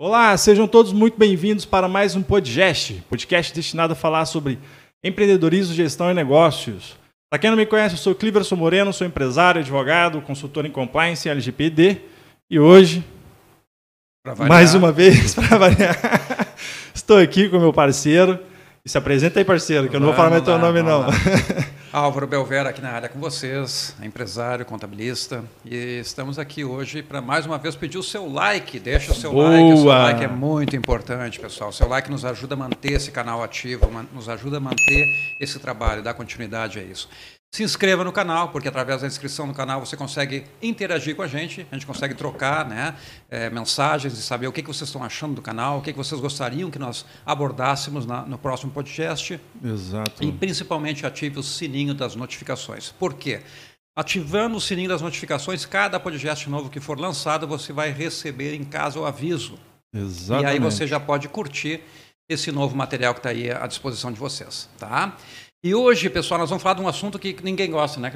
Olá, sejam todos muito bem-vindos para mais um podcast, podcast destinado a falar sobre empreendedorismo, gestão e negócios. Para quem não me conhece, eu sou Cliverson Moreno, sou empresário, advogado, consultor em compliance e LGPD e hoje, mais uma vez, para variar, estou aqui com meu parceiro. E se apresenta aí, parceiro, que eu não vou falar mais teu nome, não. Álvaro Belvera aqui na área com vocês, empresário, contabilista. E estamos aqui hoje para mais uma vez pedir o seu like. Deixa o seu Boa. like, o seu like é muito importante, pessoal. O seu like nos ajuda a manter esse canal ativo, nos ajuda a manter esse trabalho, dar continuidade a isso. Se inscreva no canal, porque através da inscrição no canal você consegue interagir com a gente, a gente consegue trocar né, é, mensagens e saber o que, que vocês estão achando do canal, o que, que vocês gostariam que nós abordássemos na, no próximo podcast. Exato. E principalmente ative o sininho das notificações. Por quê? Ativando o sininho das notificações, cada podcast novo que for lançado, você vai receber em casa o aviso. Exatamente. E aí você já pode curtir esse novo material que está aí à disposição de vocês. Tá? E hoje, pessoal, nós vamos falar de um assunto que ninguém gosta, né?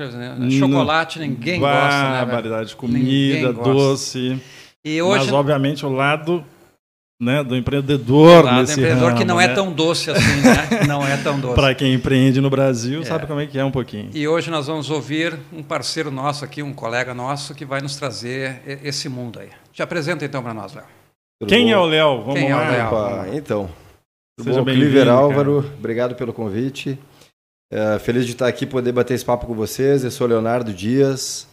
Chocolate, ninguém bah, gosta, né? Variedade de comida, doce. E hoje, Mas, obviamente, o lado né, do empreendedor. o lado do empreendedor ramo, que não né? é tão doce assim, né? Não é tão doce. Para quem empreende no Brasil, É. sabe como é que é um pouquinho. E hoje nós vamos ouvir um parceiro nosso aqui, um colega nosso, que vai nos trazer esse mundo aí. Te apresenta então para nós, Léo. Quem bom? é o Léo? Vamos Quem é o lá. Léo? Opa, então, tudo Seja bom? bem-vindo, Cliver cara. Álvaro, obrigado pelo convite. É, feliz de estar aqui, poder bater esse papo com vocês. Eu sou Leonardo Dias,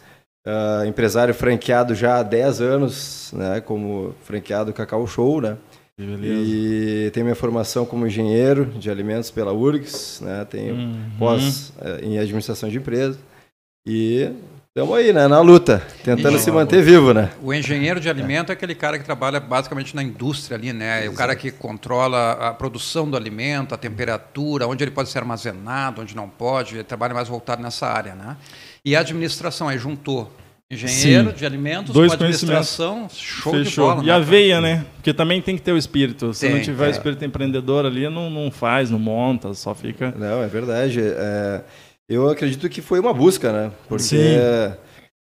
é, empresário franqueado já há 10 anos, né, como franqueado Cacau Show, né? Beleza. E tenho minha formação como engenheiro de alimentos pela URGS, né? Tenho Uhum. pós é, em administração de empresa. E estamos aí, né, na luta, tentando E- se manter vivo, né? O engenheiro de alimento é aquele cara que trabalha basicamente na indústria ali, né? É o cara que controla a produção do alimento, a temperatura, onde ele pode ser armazenado, onde não pode. Ele trabalha mais voltado nessa área, né? E a administração aí juntou engenheiro Sim. de alimentos Dois com administração, show de Fechou. bola. e né, a cara? veia, né? Porque também tem que ter o espírito. Se Tem, não tiver o é. espírito empreendedor ali, não, não faz, não monta, só fica. Não, é verdade. É, eu acredito que foi uma busca, né? Porque Sim. é,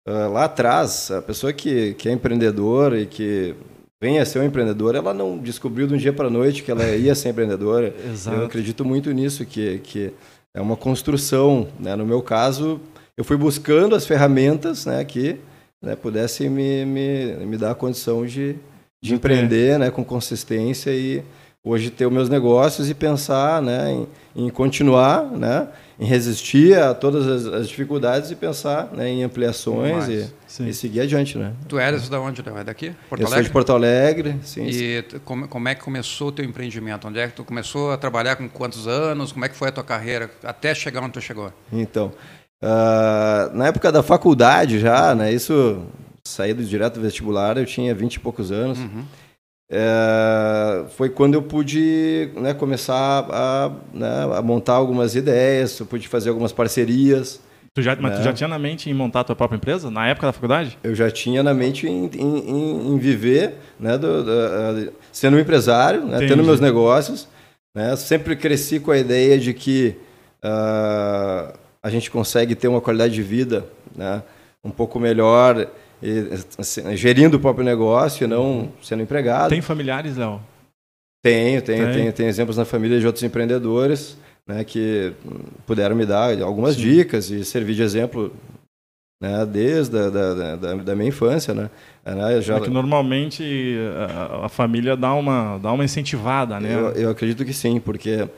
lá atrás, a pessoa que, que é empreendedora e que vem a ser um empreendedor, ela não descobriu de um dia para a noite que ela ia ser empreendedora. Eu acredito muito nisso, que, que é uma construção. Né? No meu caso, eu fui buscando as ferramentas né, que né, pudessem me, me, me dar a condição de, de empreender né, com consistência e hoje ter os meus negócios e pensar né, em, em continuar, né, em resistir a todas as, as dificuldades e pensar né, em ampliações e, Sim. e seguir adiante. Né? Tu eres da onde, Léo? É daqui? Porto eu sou Alegre? de Porto Alegre, sim, sim. E tu- como, como é que começou o teu empreendimento? Onde é que tu começou a trabalhar com quantos anos? Como é que foi a tua carreira até chegar onde tu chegou? Então, ah, na época da faculdade já, né, isso saído direto do vestibular, eu tinha 20 e poucos anos. Uhum. É, foi quando eu pude né, começar a, né, a montar algumas ideias, eu pude fazer algumas parcerias. Tu já, mas tu Né? já tinha na mente em montar a tua própria empresa? Na época da faculdade? Eu já tinha na mente em, em- em- viver, né, do- da- sendo um empresário, né, tendo meus negócios. Né, sempre cresci com a ideia de que ah, a gente consegue ter uma qualidade de vida né, um pouco melhor gerindo o próprio negócio e não sendo empregado. Tem familiares, Léo? Tenho, tenho, Tem. tenho, tenho exemplos na família de outros empreendedores né, que puderam me dar algumas dicas e servir de exemplo né, desde a, da, da, da- minha infância. Né? Né, eu, já, É que normalmente a, a família dá uma, dá uma incentivada, né? eu, eu acredito que sim, porque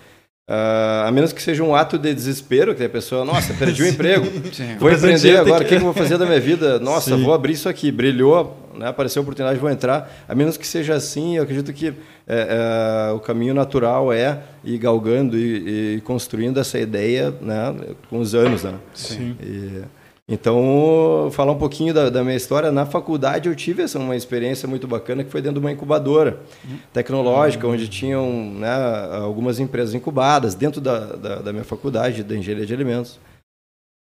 ah, a menos que seja um ato de desespero, que a pessoa, nossa, perdi o emprego, Sim. vou empreender agora, o que, que eu vou fazer da minha vida? Nossa, Sim. vou abrir isso aqui, brilhou, né, apareceu a oportunidade, vou entrar. A menos que seja assim, eu acredito que é, é, o caminho natural é ir galgando e, e construindo essa ideia né, com os anos. Né? Sim. E, então, falar um pouquinho da, da minha história. Na faculdade eu tive essa, uma experiência muito bacana que foi dentro de uma incubadora tecnológica, onde tinham né, algumas empresas incubadas dentro da, da, da minha faculdade, da engenharia de alimentos.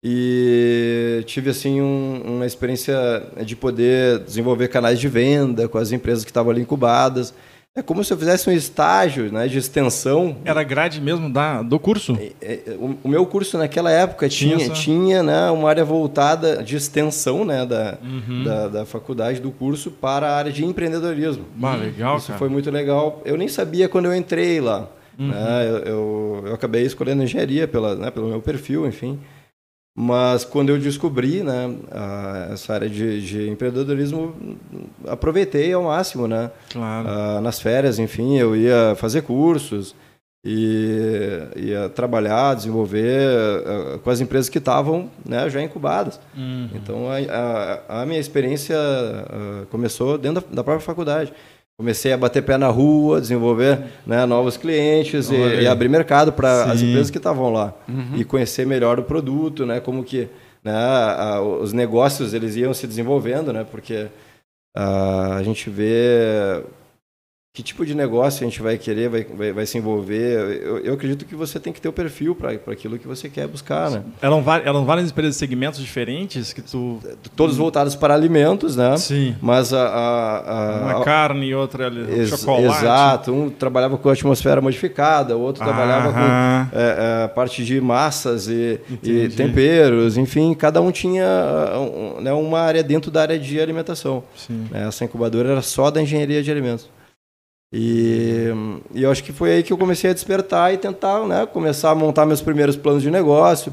E tive assim um- uma experiência de poder desenvolver canais de venda com as empresas que estavam ali incubadas. É como se eu fizesse um estágio né, de extensão. Era grade mesmo da, do curso? É, é, o, o, meu curso naquela época tinha, tinha, tinha né, uma área voltada de extensão né, da, uhum. da, da, faculdade do curso para a área de empreendedorismo. Ah, legal, Isso cara. foi muito legal. Eu nem sabia quando eu entrei lá. Uhum. Né, eu, eu, eu, acabei escolhendo engenharia pela, né, pelo meu perfil, enfim. Mas quando eu descobri né, a, essa área de, de, empreendedorismo, aproveitei ao máximo. Né? Claro. Ah, nas férias, enfim, eu ia fazer cursos, e ia trabalhar, desenvolver uh, com as empresas que estavam né, já incubadas. Uhum. Então, a, a, a, minha experiência uh, começou dentro da, da própria faculdade comecei a bater pé na rua, desenvolver né, novos clientes e, e, abrir mercado para as empresas que estavam lá. Uhum. e conhecer melhor o produto, né, como que né, a, os negócios eles iam se desenvolvendo, né, porque a gente vê que tipo de negócio a gente vai querer, vai, vai, vai se envolver. Eu, eu, acredito que você tem que ter o perfil para aquilo que você quer buscar, né? Eram, eram várias empresas de segmentos diferentes que tu... Todos voltados para alimentos, né? Sim. Mas a... a, a Uma a, carne e outra ex, chocolate. Exato. Um trabalhava com atmosfera modificada, o outro trabalhava com é, é, parte de massas e, e, temperos. Enfim, cada um tinha um, né, uma área dentro da área de alimentação. Sim. Essa incubadora era só da engenharia de alimentos. E, e eu acho que foi aí que eu comecei a despertar e tentar né, começar a montar meus primeiros planos de negócio.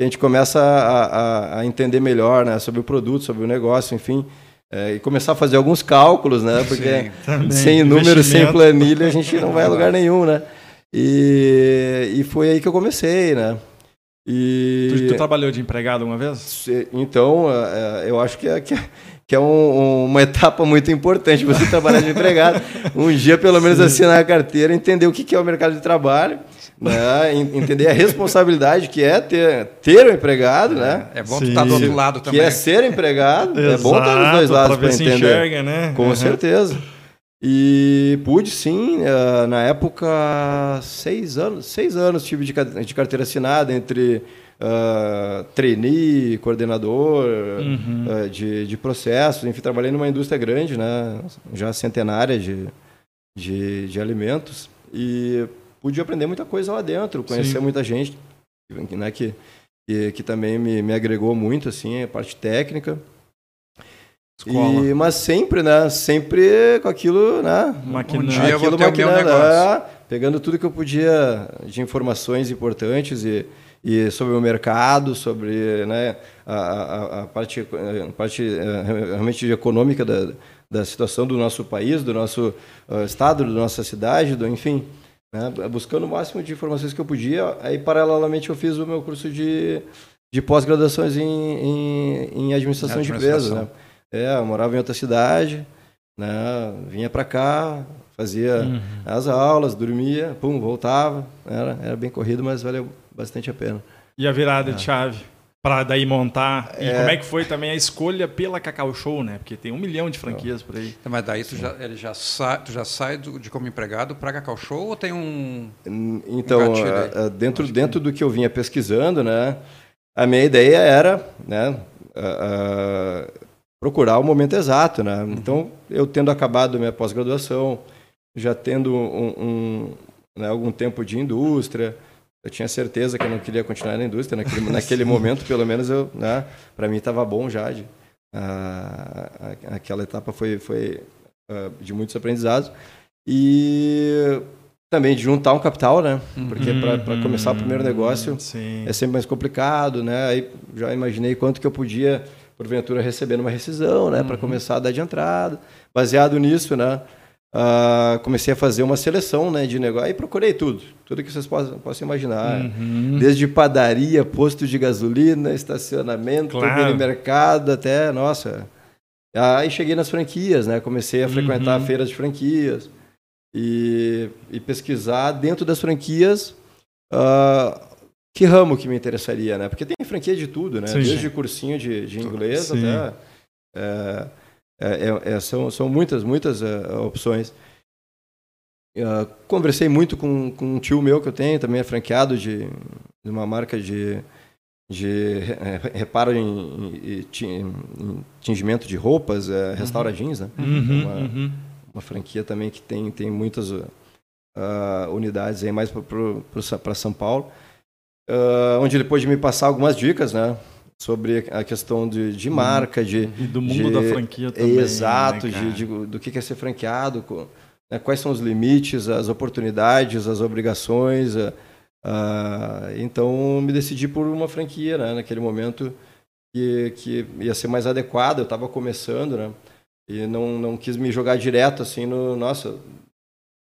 a gente começa a, a, a, entender melhor né, sobre o produto, sobre o negócio, enfim. É, e começar a fazer alguns cálculos, né? Porque Sim, sem números, sem planilha, a gente não vai a lugar nenhum, né? E, e foi aí que eu comecei, né? E... Tu, tu trabalhou de empregado uma vez? Então, é, eu acho que, é, que, que é um, uma etapa muito importante você trabalhar de empregado. Um dia, pelo menos, Sim. assinar a carteira, entender o que é o mercado de trabalho, né? entender a responsabilidade que é ter, ter um empregado. É, né? é bom Sim. tu estar tá do outro lado também. Que é ser empregado. é bom estar dos dois lados para entender. Enxerga, né? Com uhum. certeza. E pude sim, eh, na época, seis anos, seis anos tive de carteira assinada entre uh, trainee, coordenador uhum. uh, de, de processos, enfim, trabalhei numa indústria grande, né, já centenária de, de, de alimentos e pude aprender muita coisa lá dentro, conhecer Sim. muita gente, né, que, que, que, também me, me agregou muito, assim, a parte técnica. E, mas sempre, né? Sempre com aquilo, né? Maquinando. Um dia aquilo maquinando, é, pegando tudo que eu podia de informações importantes e, e sobre o mercado, sobre né, a, a, a parte, a parte eh, realmente econômica da, da situação do nosso país, do nosso uh, estado, da nossa cidade, do, enfim, né, buscando o máximo de informações que eu podia. Aí, paralelamente, eu fiz o meu curso de, de pós-graduações em, em, em, administração de empresas. Né? É, eu morava em outra cidade, né, vinha para cá, fazia uhum. as aulas, dormia, pum, voltava. Era, era bem corrido, mas valeu bastante a pena. E a virada é. de chave? Para daí montar. E é... como é que foi também a escolha pela Cacau Show, né? Porque tem um milhão de franquias por aí. Mas daí tu já, ele já sai, tu já sai do, de como empregado para Cacau Show ou tem um. Então, um dentro, dentro do que eu vinha pesquisando, né? A minha ideia era, né? Uh, uh, procurar o momento exato, né? Uhum. Então, eu tendo acabado minha pós-graduação, já tendo um, um né, algum tempo de indústria, eu tinha certeza que eu não queria continuar na indústria naquele, naquele momento, pelo menos eu, né, para mim estava bom já. De, a, a, aquela etapa foi, foi uh, de muitos aprendizados e também de juntar um capital, né? Porque uhum, para começar o primeiro negócio sim. é sempre mais complicado, né? Aí já imaginei quanto que eu podia porventura receber uma rescisão, né? Uhum. Para começar a dar de entrada. Baseado nisso, né? Uh, comecei a fazer uma seleção né, de negócio. Aí procurei tudo, tudo que vocês possam, possam imaginar. Uhum. Desde padaria, posto de gasolina, estacionamento, claro. mercado, até, nossa. Aí cheguei nas franquias, né? Comecei a frequentar uhum. feiras de franquias e, e, pesquisar dentro das franquias uh, que ramo que me interessaria, né? Porque tem franquia de tudo, né? Sim. Desde cursinho de, de inglês Sim. até... É, é, é, é, são, são muitas, muitas uh, opções. Uh, conversei muito com, com um tio meu que eu tenho, também é franqueado de, de uma marca de, de reparo em, em, em tingimento de roupas, é, restaura uhum. jeans, né? Uhum, uma, uhum. uma franquia também que tem, tem muitas uh, unidades aí mais para São Paulo, uh, onde ele pôde me passar algumas dicas, né? Sobre a questão de, de marca, de... E do mundo de, da franquia também. Exato, né, de, de, do que é ser franqueado, né, quais são os limites, as oportunidades, as obrigações. Então, me decidi por uma franquia, né? Naquele momento que, que ia ser mais adequada, eu estava começando, né? E não, não quis me jogar direto assim no. Nossa,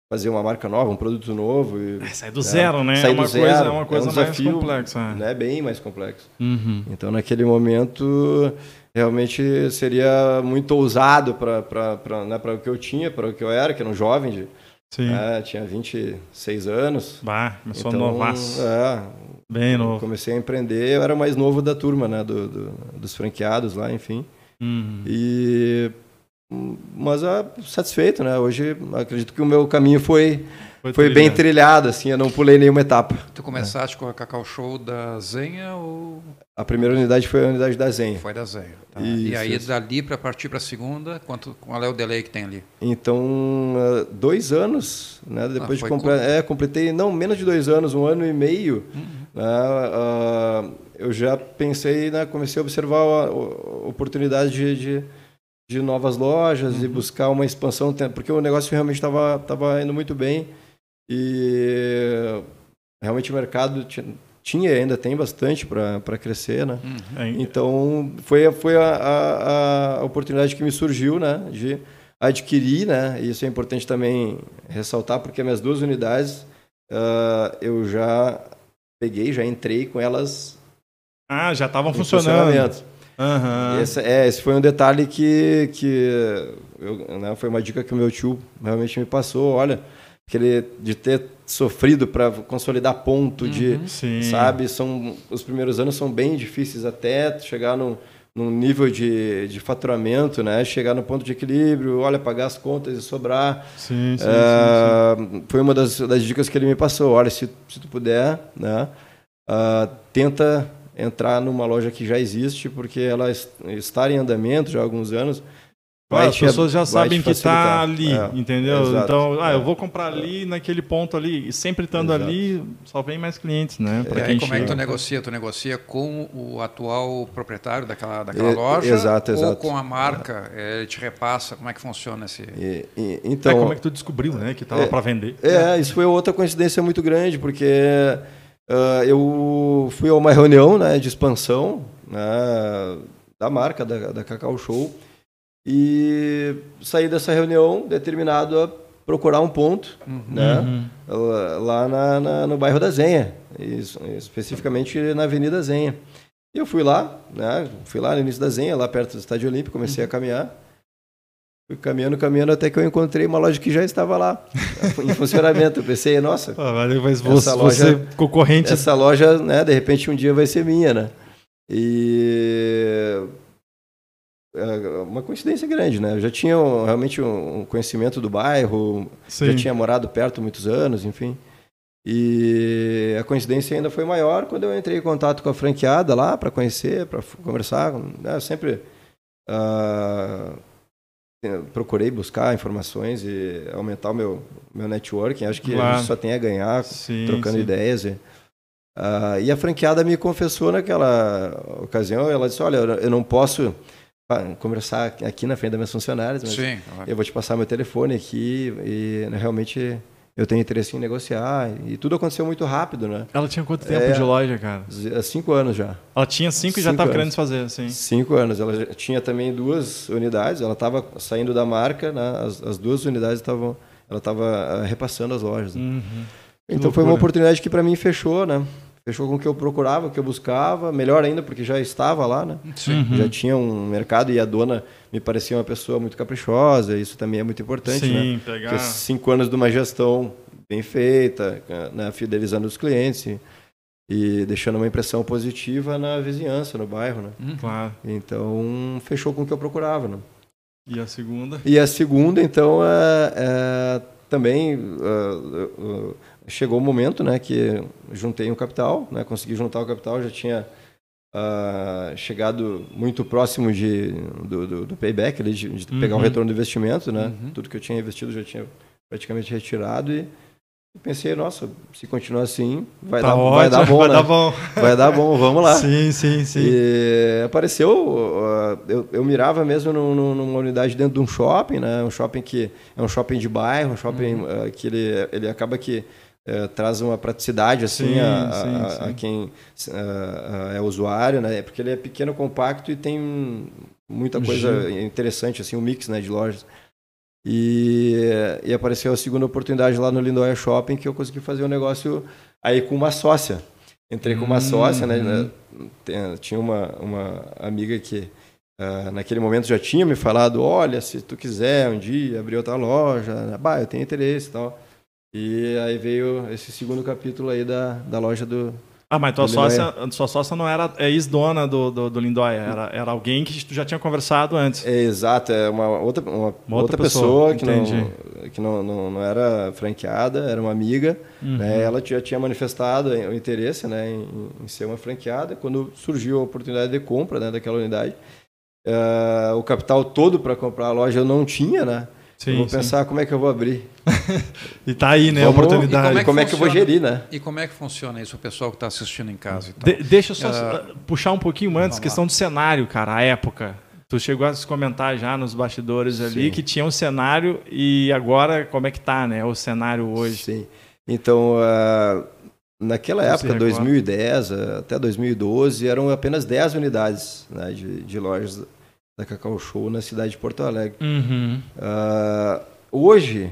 fazer uma marca nova, um produto novo. E, é, sai do zero, né? Sair é uma do zero, coisa, é uma coisa é um desafio, mais complexa. Né, bem mais complexo. Uhum. Então, naquele momento, realmente seria muito ousado para né, o que eu tinha, para o que eu era, que era um jovem, de, Sim. Né, tinha 26 anos. Bah, começou então, novaço. É, Bem novo. Comecei a empreender, eu era mais novo da turma, né, do, do dos franqueados lá, enfim. Uhum. E mas ah, satisfeito, né? Hoje acredito que o meu caminho foi foi, foi bem trilhado, assim, eu não pulei nenhuma etapa. Tu começaste é. com a Cacau Show da Zenha ou a primeira unidade foi a unidade da Zenha. Foi da Zenha. Tá. Isso, e aí isso. dali para partir para a segunda, quanto qual é o delay que tem ali? Então ah, dois anos, né? Depois ah, de comple é, completei não menos de dois anos, um ano e meio. Uhum. Né? Uh, eu já pensei, né? Comecei a observar a, a oportunidade de, de de novas lojas uhum. e buscar uma expansão, porque o negócio realmente estava tava indo muito bem e realmente o mercado tinha ainda tem bastante para crescer, né? Uhum. Então foi foi a, a, a, oportunidade que me surgiu, né, de adquirir, né? E isso é importante também ressaltar porque minhas duas unidades uh, eu já peguei, já entrei com elas. Ah, já estavam funcionando. Uhum. Esse, é, esse foi um detalhe que, que eu, né, foi uma dica que o meu tio realmente me passou. Olha, aquele de ter sofrido para consolidar ponto uhum. de, Sim. sabe, são os primeiros anos são bem difíceis até chegar num, num nível de, de faturamento, né, chegar no ponto de equilíbrio, olha, pagar as contas e sobrar. Sim, sim, uh, sim, sim. Foi uma das, das dicas que ele me passou. Olha, se, se tu puder, né, uh, tenta entrar numa loja que já existe, porque ela está em andamento já há alguns anos. Vai as pessoas já sabem que está ali, é, entendeu? Exato, então, ah, é, eu vou comprar ali, naquele ponto ali, e sempre estando exato. ali, só vem mais clientes, né? É, aí, como é que tu negocia? Tu negocia com o atual proprietário daquela, daquela loja? Exato, exato. Ou com a marca? É. Ele te repassa? Como é que funciona esse... E, e, então, é, como é que tu descobriu, né, que estava para vender? É, isso foi outra coincidência muito grande, porque Uh, eu fui a uma reunião né, de expansão né, da marca, da, da Cacau Show, e saí dessa reunião determinado a procurar um ponto uhum. Né, uhum. lá na, na, no bairro da Zenha, especificamente na Avenida Zenha. E eu fui lá, né, fui lá no início da Zenha, lá perto do Estádio Olímpico, comecei uhum. a caminhar. Fui caminhando, caminhando, até que eu encontrei uma loja que já estava lá, em funcionamento. Eu pensei, nossa. Ah, mas você, essa loja, você concorrente. Essa loja, né, de repente um dia vai ser minha, né? E. É uma coincidência grande, né? Eu já tinha realmente um conhecimento do bairro, Sim. já tinha morado perto muitos anos, enfim. E a coincidência ainda foi maior quando eu entrei em contato com a franqueada lá para conhecer, para conversar. Né? Eu sempre. Uh, procurei buscar informações e aumentar o meu, meu networking. Acho que claro. a gente só tem a ganhar sim, trocando sim. ideias. E, uh, e a franqueada me confessou naquela ocasião, ela disse, olha, eu não posso conversar aqui na frente das minhas funcionárias, mas sim, claro. eu vou te passar meu telefone aqui e realmente eu tenho interesse em negociar. E tudo aconteceu muito rápido, né? Ela tinha quanto tempo é, de loja, cara? Cinco anos já. Ela tinha cinco, cinco e já estava querendo fazer, assim. Cinco anos. Ela tinha também duas unidades. Ela estava saindo da marca, né? As, as duas unidades estavam... Ela estava uh, repassando as lojas. Né? Uhum. Então foi uma oportunidade que para mim fechou, né? Fechou com o que eu procurava, o que eu buscava. Melhor ainda, porque já estava lá, né? Sim. Já tinha um mercado e a dona me parecia uma pessoa muito caprichosa. Isso também é muito importante, Sim, né? Pegar... Porque cinco anos de uma gestão bem feita, né? fidelizando os clientes e, e, deixando uma impressão positiva na vizinhança, no bairro, né? Hum, claro. Então, fechou com o que eu procurava, né? E a segunda? E a segunda, então, é, é também... Uh, uh, chegou o momento né, que juntei um capital, né, consegui juntar o capital, já tinha uh, chegado muito próximo de, do, do, do payback, ali, de, de uhum. pegar o retorno do investimento, né? Uhum. Tudo que eu tinha investido já tinha praticamente retirado e pensei, nossa, se continuar assim, vai, tá dar, ótimo, vai dar bom, vai né? Dar bom. Vai dar bom, vamos lá. sim, sim, sim. E apareceu, eu, eu mirava mesmo numa unidade dentro de um shopping, né? Um shopping que é um shopping de bairro, um shopping uhum. uh, que ele, ele acaba que uh, traz uma praticidade assim sim, a, sim, a, a, quem uh, é usuário, né? Porque ele é pequeno, compacto e tem muita coisa interessante, assim, um mix né, de lojas. E, e apareceu a segunda oportunidade lá no Lindóia Shopping que eu consegui fazer um negócio aí com uma sócia. Entrei com uma uhum. sócia, né? Uhum. Tinha uma, uma amiga que uh, naquele momento já tinha me falado, olha, se tu quiser um dia abrir outra loja, bah, eu tenho interesse e tal. E aí veio esse segundo capítulo aí da, da loja do, ah, mas tua sócia, sua sócia não era é ex-dona do, do, do Lindóia, era, era alguém que tu já tinha conversado antes. É, exato, é uma outra, uma, uma outra, outra, pessoa, pessoa que, não, que não, não, não, era franqueada, era uma amiga. Uhum. Né, ela já tinha manifestado o interesse né, em, em, ser uma franqueada. Quando surgiu a oportunidade de compra né, daquela unidade, uh, o capital todo para comprar a loja eu não tinha, né? Sim, vou sim. pensar como é que eu vou abrir. e tá aí, né? Vamos, a oportunidade. como, é que, como é que, eu vou gerir, né? E como é que funciona isso, o pessoal que está assistindo em casa? De, deixa eu só uh, puxar um pouquinho antes, questão do cenário, cara, a época. Tu chegou a se comentar já nos bastidores ali sim. que tinha um cenário e agora como é que tá, né? O cenário hoje. Sim. Então, uh, naquela Não época, 2010 até 2012, eram apenas 10 unidades né, de, de lojas da Cacau Show na cidade de Porto Alegre. Uhum. Uh, hoje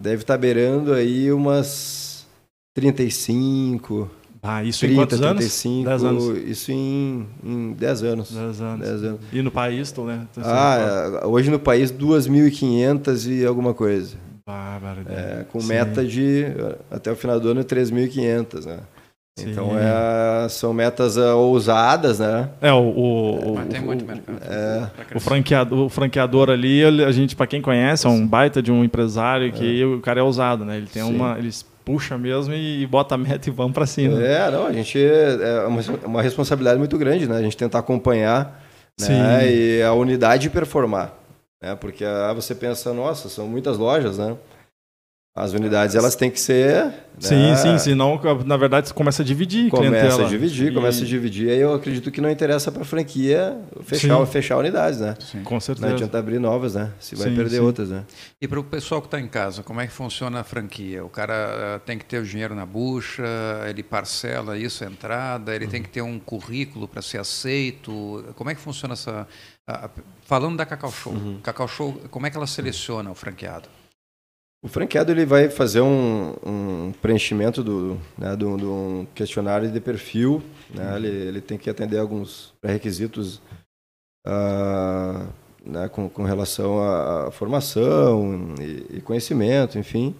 deve estar tá beirando aí umas 35. Ah, isso 30, em quantos 35, anos? 10 anos. Isso em, em 10 anos. 10 anos. 10 anos. E no país, tô, né? Tô ah, hoje no país 2.500 e alguma coisa. Bárbaro. É, com Sim. meta de, até o final do ano, 3.500, né? Então é, são metas uh, ousadas, né? É o, o, Mas tem muito mercado. É, o, franqueador, o franqueador ali, a gente para quem conhece é um baita de um empresário que é. o cara é ousado, né? Ele tem Sim. uma, eles puxa mesmo e bota a meta e vão para cima. É, não, a gente é uma, uma responsabilidade muito grande, né? A gente tentar acompanhar, né? E a unidade performar, né? Porque ah, você pensa, nossa, são muitas lojas, né? As unidades elas têm que ser. Sim, né? sim, senão, na verdade, começa a dividir. Começa clientela. a dividir, começa a dividir. Aí eu acredito que não interessa para a franquia fechar, fechar unidades, né? Sim. Com certeza. Não adianta abrir novas, né? Se vai sim, perder sim. outras, né? E para o pessoal que está em casa, como é que funciona a franquia? O cara eh, tem que ter o dinheiro na bucha, ele parcela isso, a entrada, ele uhum. tem que ter um currículo para ser aceito. Como é que funciona essa. Falando da Cacau Show, uhum. Cacau Show, como é que ela seleciona o franqueado? O franqueado ele vai fazer um, um preenchimento do, né, do, do, um questionário de perfil. Né, ele, ele tem que atender alguns pré-requisitos uh, né, com, com, relação à formação e, e conhecimento, enfim.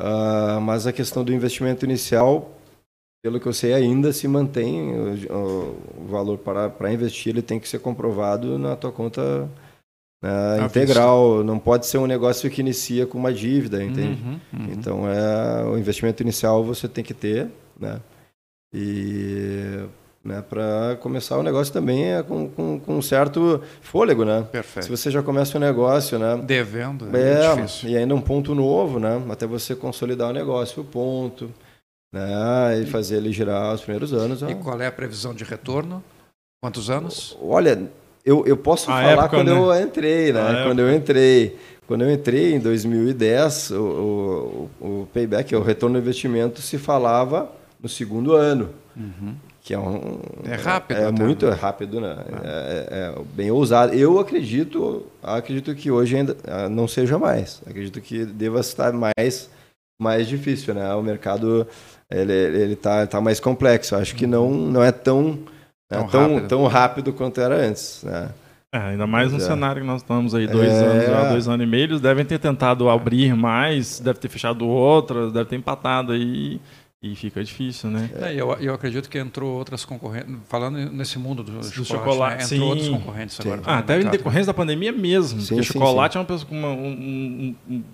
Uh, mas a questão do investimento inicial, pelo que eu sei, ainda se mantém. O, o valor para, para investir ele tem que ser comprovado na tua conta é, integral, não pode ser um negócio que inicia com uma dívida, entende? Uhum, uhum. Então, é, o investimento inicial você tem que ter, né? E né, para começar o negócio também é com, com, com, um certo fôlego, né? Perfeito. Se você já começa o negócio, né? Devendo, é, é difícil. E ainda um ponto novo, né? Até você consolidar o negócio, o ponto, né? E fazer ele girar os primeiros anos. E qual é a previsão de retorno? Quantos anos? Olha, eu, eu posso a falar época, quando né? eu entrei, né? A quando época. eu entrei. Quando eu entrei em 2010, o, o, o payback, o retorno do investimento, se falava no segundo ano. Uhum. Que é, um, é rápido. É, é muito né? rápido, né? É. é. É, bem ousado. Eu acredito, acredito que hoje ainda ah, não seja mais. Acredito que deva estar mais, mais difícil, né? O mercado ele ele está tá mais complexo. Acho que não não é tão é tão, rápido. tão rápido quanto era antes. Né? É, ainda mais no é. cenário que nós estamos aí, dois é. anos, já, dois anos e meio, eles devem ter tentado abrir mais, deve ter fechado outras, deve ter empatado aí. E fica difícil, né? É, eu, eu acredito que entrou outras concorrentes, falando nesse mundo do, do chocolate, chocolate né? entrou sim. outros concorrentes sim. agora. Ah, até em decorrência da pandemia mesmo, sim, porque sim, chocolate é uma, uma um, um,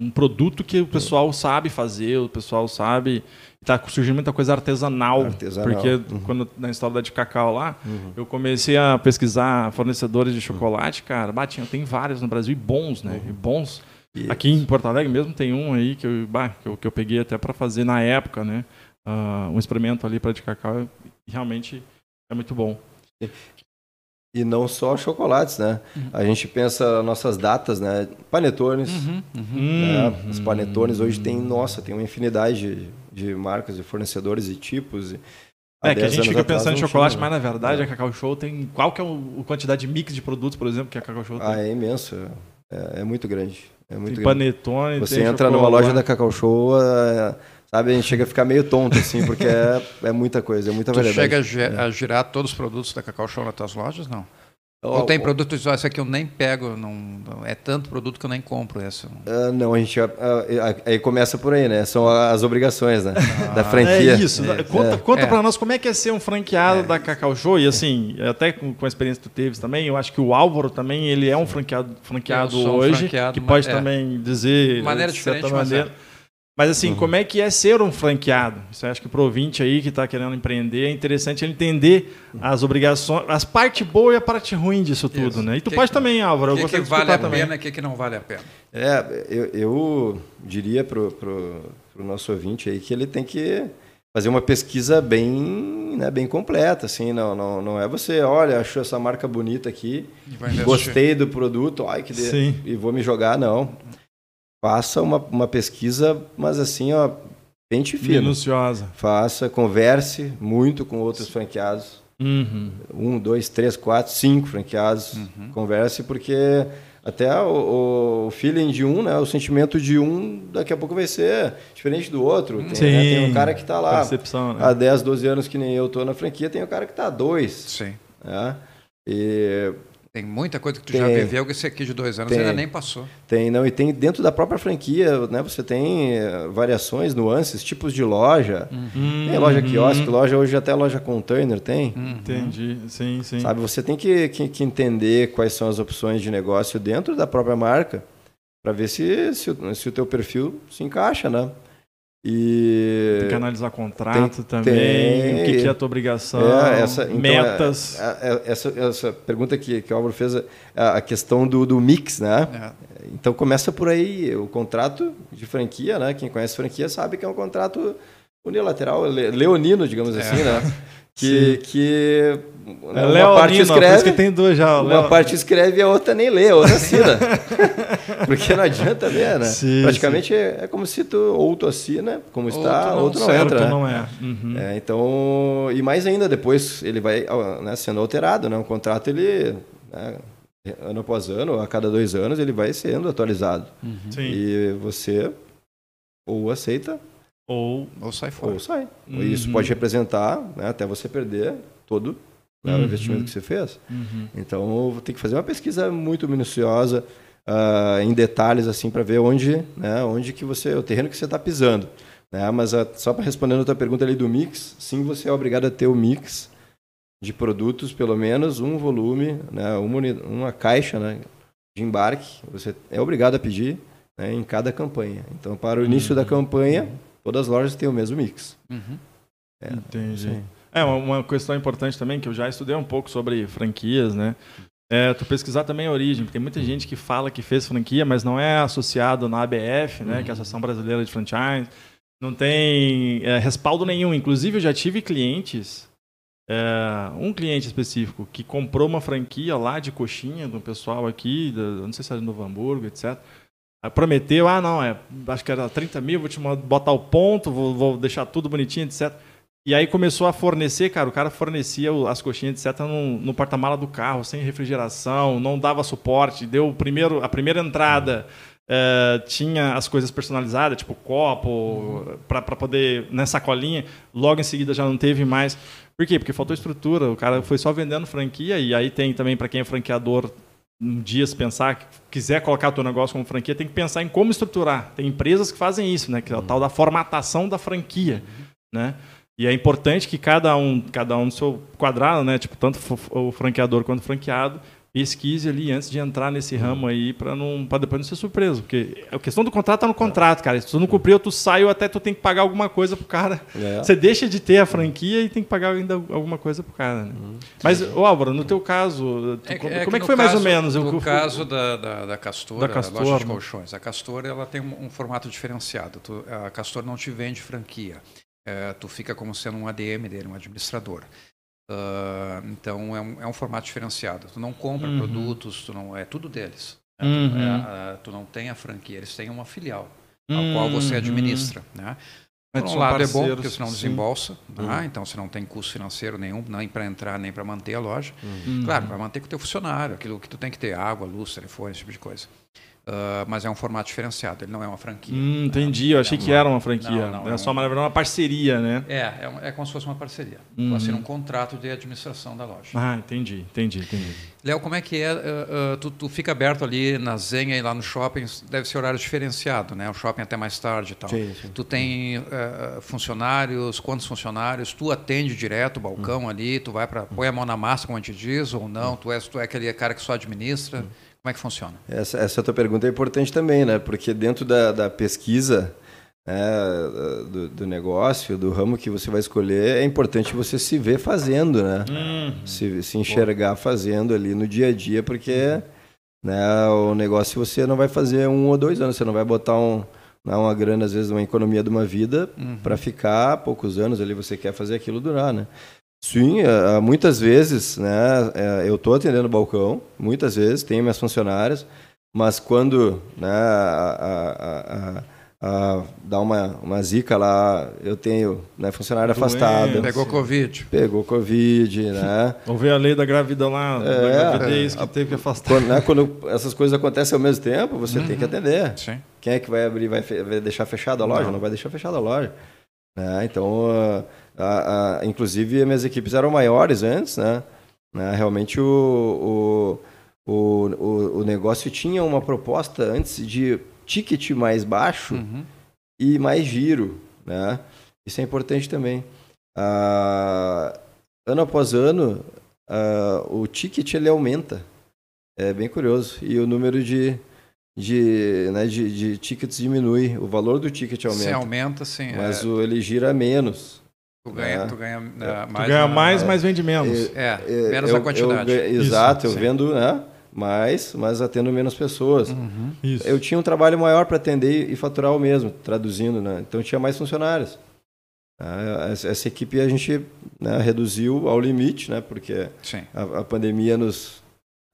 um produto que o pessoal sabe fazer, o pessoal sabe. Está surgindo muita coisa artesanal. artesanal. Porque uhum. quando na história da de cacau lá, uhum. eu comecei a pesquisar fornecedores de chocolate, cara. Batinha, tem vários no Brasil e bons, né? Uhum. E bons. Aqui em Porto Alegre mesmo tem um aí que eu, bah, que eu, que eu peguei até para fazer na época, né? Uh, um experimento ali para de cacau. Realmente é muito bom. E não só chocolates, né? Uhum. A gente pensa nossas datas, né? Panetones. Uhum, uhum. Né? Os panetones hoje tem, nossa, tem uma infinidade de, de marcas, de fornecedores e tipos. E é, que a gente fica pensando em chocolate, tinha, mas na verdade é. a Cacau Show tem. Qual que é a quantidade de mix de produtos, por exemplo, que a Cacau Show tem? Ah, é imenso. É, é muito grande. É muito tem grande. panetone, Você entra numa loja da Cacau Show. É, sabe, a gente chega a ficar meio tonto, assim, porque é, é muita coisa, é muita tu variedade. chega a, girar todos os produtos da Cacau Show nas tuas lojas, não? Ou tem produtos, só esse aqui eu nem pego, não, é tanto produto que eu nem compro esse. Uh, não, a gente uh, aí começa por aí, né? São as obrigações, né? Ah, da franquia. É isso. É, conta é. conta é. para nós como é que é ser um franqueado é. da Cacau Show e assim, até com, com a experiência que tu teve também, eu acho que o Álvaro também ele é um franqueado, franqueado hoje, um franqueado, que pode é. também dizer maneira de certa diferente, maneira. Mas mas assim, uhum. como é que é ser um franqueado? Você acha que para o ouvinte aí que está querendo empreender, é interessante ele entender as obrigações, as partes boas e a parte ruim disso tudo, Isso. né? E tu que, pode também, Álvaro. O que, que vale a também. pena e o que, que não vale a pena? É, eu, eu diria para o nosso ouvinte aí que ele tem que fazer uma pesquisa bem, né, bem completa, assim, não, não, não é você, olha, achou essa marca bonita aqui, gostei do produto, ai que de... e vou me jogar, não faça uma, uma pesquisa, mas assim, ó, pente fino. Minuciosa. Faça, converse muito com outros franqueados. Uhum. Um, dois, três, quatro, cinco franqueados. Uhum. Converse, porque até o, o, feeling de um, né, o sentimento de um, daqui a pouco vai ser diferente do outro. Tem, Sim. Né, tem um cara que está lá Percepção, né? há 10, 12 anos que nem eu estou na franquia, tem um cara que está há dois. Sim. Né? E tem muita coisa que tu tem, já viveu que esse aqui de dois anos tem, ainda nem passou. Tem, não, e tem dentro da própria franquia, né? Você tem eh, variações, nuances, tipos de loja. Uhum. Tem loja quiosque, loja hoje até loja container tem. Uhum. Entendi, sim, sim. Sabe, você tem que, que, que, entender quais são as opções de negócio dentro da própria marca para ver se, se, se o teu perfil se encaixa, né? E tem que analisar contrato tem, também, tem, o que, que, é a tua obrigação, é, essa, então, metas. É, é, essa, essa pergunta que, que o Álvaro fez, é a questão do, do mix, né? É. Então começa por aí, o contrato de franquia, né? Quem conhece franquia sabe que é um contrato unilateral, leonino, digamos é. assim, né? Que, que né, é uma parte escreve, que tem dois já. Uma Leo... parte escreve e a outra nem lê, a outra assina. Porque não adianta ver, né? Sim, Praticamente sim. É, é, como se tu ou tu assina, como está, ou tu não, entra. Né? Não é. Uhum. é. Então, e mais ainda, depois ele vai né, sendo alterado, né? O contrato, ele, né, ano após ano, a cada dois anos, ele vai sendo atualizado. Uhum. E você ou aceita ou, ou sai fora. Ou sai. Uhum. Isso pode representar, né, até você perder todo né, uhum. o investimento que você fez. Uhum. Então, tem que fazer uma pesquisa muito minuciosa, uh, em detalhes, assim, para ver onde, né, onde que você, o terreno que você está pisando. Né? Mas uh, só para responder a tua pergunta ali do mix, sim, você é obrigado a ter o mix de produtos, pelo menos um volume, né, uma, uma caixa né, de embarque, você é obrigado a pedir né, em cada campanha. Então, para o início da uhum. campanha, todas as lojas têm o mesmo mix. Uhum. É, Entendi. É, uma questão importante também, que eu já estudei um pouco sobre franquias, né? É, tu pesquisar também a origem, porque tem muita gente que fala que fez franquia, mas não é associado na ABF, né, uhum. que é a Associação Brasileira de Franchise. Não tem é, respaldo nenhum. Inclusive, eu já tive clientes, é, um cliente específico, que comprou uma franquia lá de coxinha do pessoal aqui, não sei se era de Novo Hamburgo, etc prometeu, ah, não, é, acho que era 30 mil, vou te botar o ponto, vou, vou, deixar tudo bonitinho, etc. E aí começou a fornecer, cara, o cara fornecia as coxinhas, etc., no, no porta-mala do carro, sem refrigeração, não dava suporte, deu o primeiro, a primeira entrada, é, tinha as coisas personalizadas, tipo copo, uhum. para poder, nessa sacolinha, logo em seguida já não teve mais. Por quê? Porque faltou estrutura, o cara foi só vendendo franquia, e aí tem também, para quem é franqueador, um dia se pensar, quiser colocar o teu negócio como franquia, tem que pensar em como estruturar. Tem empresas que fazem isso, né? Que é o tal da formatação da franquia, né? E é importante que cada um, cada um no seu quadrado, né? Tipo, tanto o franqueador quanto o franqueado, pesquise ali antes de entrar nesse ramo aí para não para depois não ser surpreso, porque a questão do contrato tá no contrato, cara. Se tu não cumpriu, tu sai ou até tu tem que pagar alguma coisa pro cara. É. Você deixa de ter a franquia e tem que pagar ainda alguma coisa pro cara. Né? Uhum. Mas, ô Álvaro, no teu caso, tu, é, como é que, é que foi caso, mais ou menos? No eu, caso da, da, da Castor, da Castor, a loja de colchões, a Castor ela tem um, um formato diferenciado. Tu, a Castor não te vende franquia. É, tu fica como sendo um ADM dele, um administrador. Uh, então é um, é um, formato diferenciado. Tu não compra uhum. produtos, tu não é tudo deles. Né? Uhum. Tu, é, uh, tu, não tem a franquia, eles têm uma filial, uhum. a qual você uhum. administra. Né? Por um lado é bom, porque senão desembolsa, né? então você não tem custo financeiro nenhum, nem para entrar, nem para manter a loja. Uhum. Claro, vai manter com o teu funcionário, aquilo que tu tem que ter, água, luz, telefone, esse tipo de coisa. Uh, mas é um formato diferenciado, ele não é uma franquia. Hum, entendi, eu achei é uma... que era uma franquia. Não, não, é, é só uma, uma parceria, né? É, é, é, como se fosse uma parceria. Uhum. Tu assina um contrato de administração da loja. Ah, entendi, entendi, entendi. Léo, como é que é? Uh, uh, tu, tu, fica aberto ali na Zenha e lá no shopping, deve ser horário diferenciado, né? O shopping até mais tarde e tal. Sim, sim. Tu tem funcionários, quantos funcionários? Tu atende direto o balcão uhum. ali, tu vai para põe a mão na massa, como a gente diz, ou não? Uhum. Tu, és, tu é aquele cara que só administra? Como é que funciona? Essa, essa tua pergunta é importante também, né? Porque dentro da, da pesquisa né, do, do, negócio, do ramo que você vai escolher, é importante você se ver fazendo, né? Uhum. Se, se enxergar fazendo ali no dia a dia, porque né, o negócio você não vai fazer um ou dois anos, você não vai botar um, né, uma grana, às vezes, uma economia de uma vida uhum. para ficar poucos anos ali, você quer fazer aquilo durar, né? Sim, é, é, muitas vezes, né, é, eu estou atendendo o balcão, muitas vezes, tenho minhas funcionárias, mas quando né, a, a, a, a dá uma, uma zica lá, eu tenho né, funcionário afastada. Pegou Covid. Pegou Covid, né? Vamos ver a lei da gravidão lá, é, da gravidez que teve que afastar. Quando, né, quando, essas coisas acontecem ao mesmo tempo, você uhum. tem que uhum. atender. Sim. Quem é que vai abrir, vai, vai deixar fechada a loja? Não. Não vai deixar fechada a loja. Né? Então... Uh, a, a, inclusive, minhas equipes eram maiores antes, né? né? Realmente o, o, o, o, negócio tinha uma proposta antes de ticket mais baixo uhum. e mais giro, né? Isso é importante também. Ah, ano após ano, ah, o ticket ele aumenta. É bem curioso. E o número de, de, né, de, de tickets diminui. O valor do ticket aumenta. Se aumenta, sim. Mas é... o, ele gira menos. Tu ganha, é. tu ganha é, mais. Tu ganha mais, mas vende menos. É, é menos eu, a quantidade. Eu, exato, Isso, eu sim. vendo né, mais, mas atendo menos pessoas. Uhum. Eu tinha um trabalho maior para atender e faturar o mesmo, traduzindo, né? Então tinha mais funcionários. Ah, essa equipe a gente né, reduziu ao limite, né? Porque a, a, pandemia nos,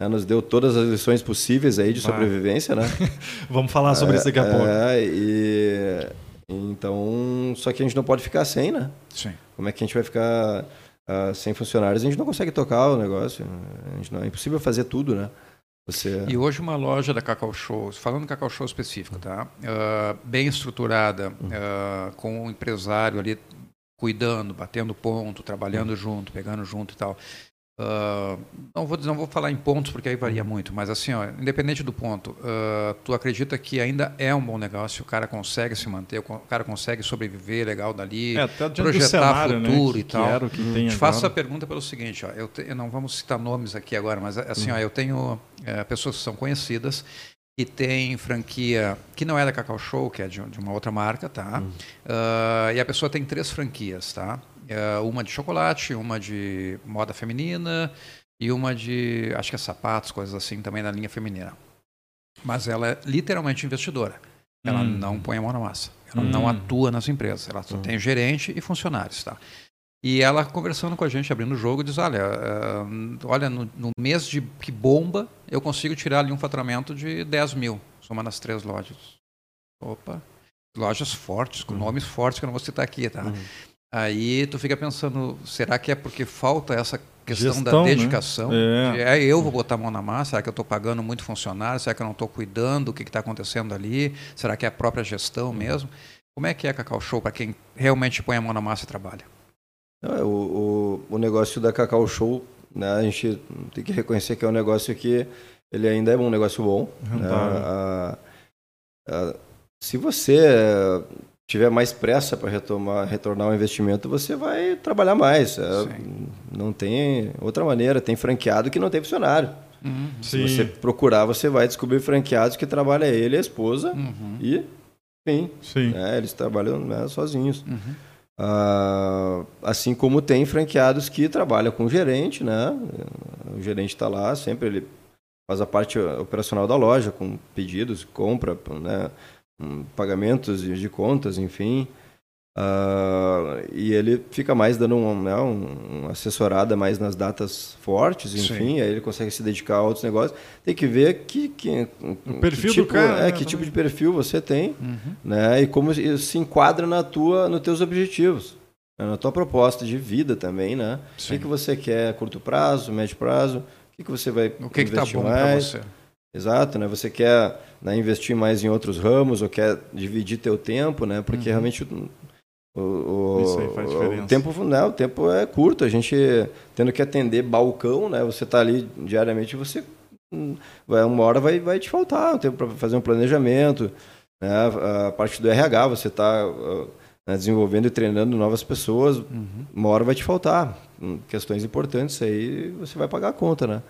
né, nos deu todas as lições possíveis aí de sobrevivência, né? Vamos falar sobre isso daqui a pouco. e então, só que a gente não pode ficar sem, né? Sim. Como é que a gente vai ficar uh, sem funcionários? A gente não consegue tocar o negócio. Não, é impossível fazer tudo, né? Você... E hoje uma loja da Cacau Show, falando Cacau Show específico, tá? Uh, bem estruturada, uh, com o um empresário ali cuidando, batendo ponto, trabalhando uhum. junto, pegando junto e tal. Uh, não, vou, não vou falar em pontos porque aí varia muito, mas assim, ó, independente do ponto, uh, tu acredita que ainda é um bom negócio, o cara consegue se manter, o cara consegue sobreviver legal dali, é, projetar cenário, né, futuro né, e tal. Que que Te faço a pergunta pelo seguinte, ó, eu, te, eu, não vamos citar nomes aqui agora, mas assim, ó, uhum. eu tenho é, pessoas que são conhecidas que tem franquia que não é da Cacau Show, que é de, de uma outra marca, tá? Uhum. Uh, e a pessoa tem três franquias, tá? É, uma de chocolate, uma de moda feminina e uma de, acho que é sapatos, coisas assim, também na linha feminina. Mas ela é literalmente investidora. Ela hum. não põe a mão na massa. Ela hum. não atua nas empresas. Ela só hum. tem gerente e funcionários, tá? E ela conversando com a gente, abrindo o jogo, diz: Olha, uh, olha no, no, mês de que bomba, eu consigo tirar ali um faturamento de 10 mil, somando as três lojas. Opa, lojas fortes, com uhum. nomes fortes que eu não vou citar aqui, tá? Uhum. Aí tu fica pensando, será que é porque falta essa questão Gestão, da né? dedicação? Né? É. é. eu vou botar a mão na massa? Será que eu estou pagando muito funcionário? Será que eu não estou cuidando do que está acontecendo ali? Será que é a própria gestão mesmo? Como é que é Cacau Show para quem realmente põe a mão na massa e trabalha? o, o, o, negócio da Cacau Show, né, a gente tem que reconhecer que é um negócio que ele ainda é um negócio bom. Né? A, a, se você tiver mais pressa para retomar, retornar o investimento, você vai trabalhar mais. É, não tem outra maneira. Tem franqueado que não tem funcionário. Uhum. Se você procurar, você vai descobrir franqueados que trabalha ele, a esposa uhum. e, enfim, Sim. Né, eles trabalham né, sozinhos. Uhum. Ah, assim como tem franqueados que trabalham com o gerente, né? O gerente está lá, sempre ele faz a parte operacional da loja, com pedidos, compra, né? Pagamentos de contas, enfim. Uh, e ele fica mais dando um, né, um, uma assessorada mais nas datas fortes, enfim, Sim. aí ele consegue se dedicar a outros negócios. Tem que ver que, que, o perfil que tipo, do cara, é, né, que tipo de perfil você tem, uhum. né, e como isso se enquadra na tua, nos teus objetivos, né, na tua proposta de vida também, né? O que, que você quer curto prazo, médio prazo, o que, que você vai o que investir que tá bom mais? Você? Exato, né? Você quer né, investir mais em outros ramos ou quer dividir teu tempo, né? Porque uhum. realmente o, o, Isso aí faz diferença. O tempo, né, o tempo é curto. A gente tendo que atender balcão, né? Você está ali diariamente, você vai uma hora vai, vai te faltar um tempo para fazer um planejamento. Né? A parte do RH, você está né, desenvolvendo e treinando novas pessoas. Uhum. Uma hora vai te faltar hum, questões importantes. Aí você vai pagar a conta, né?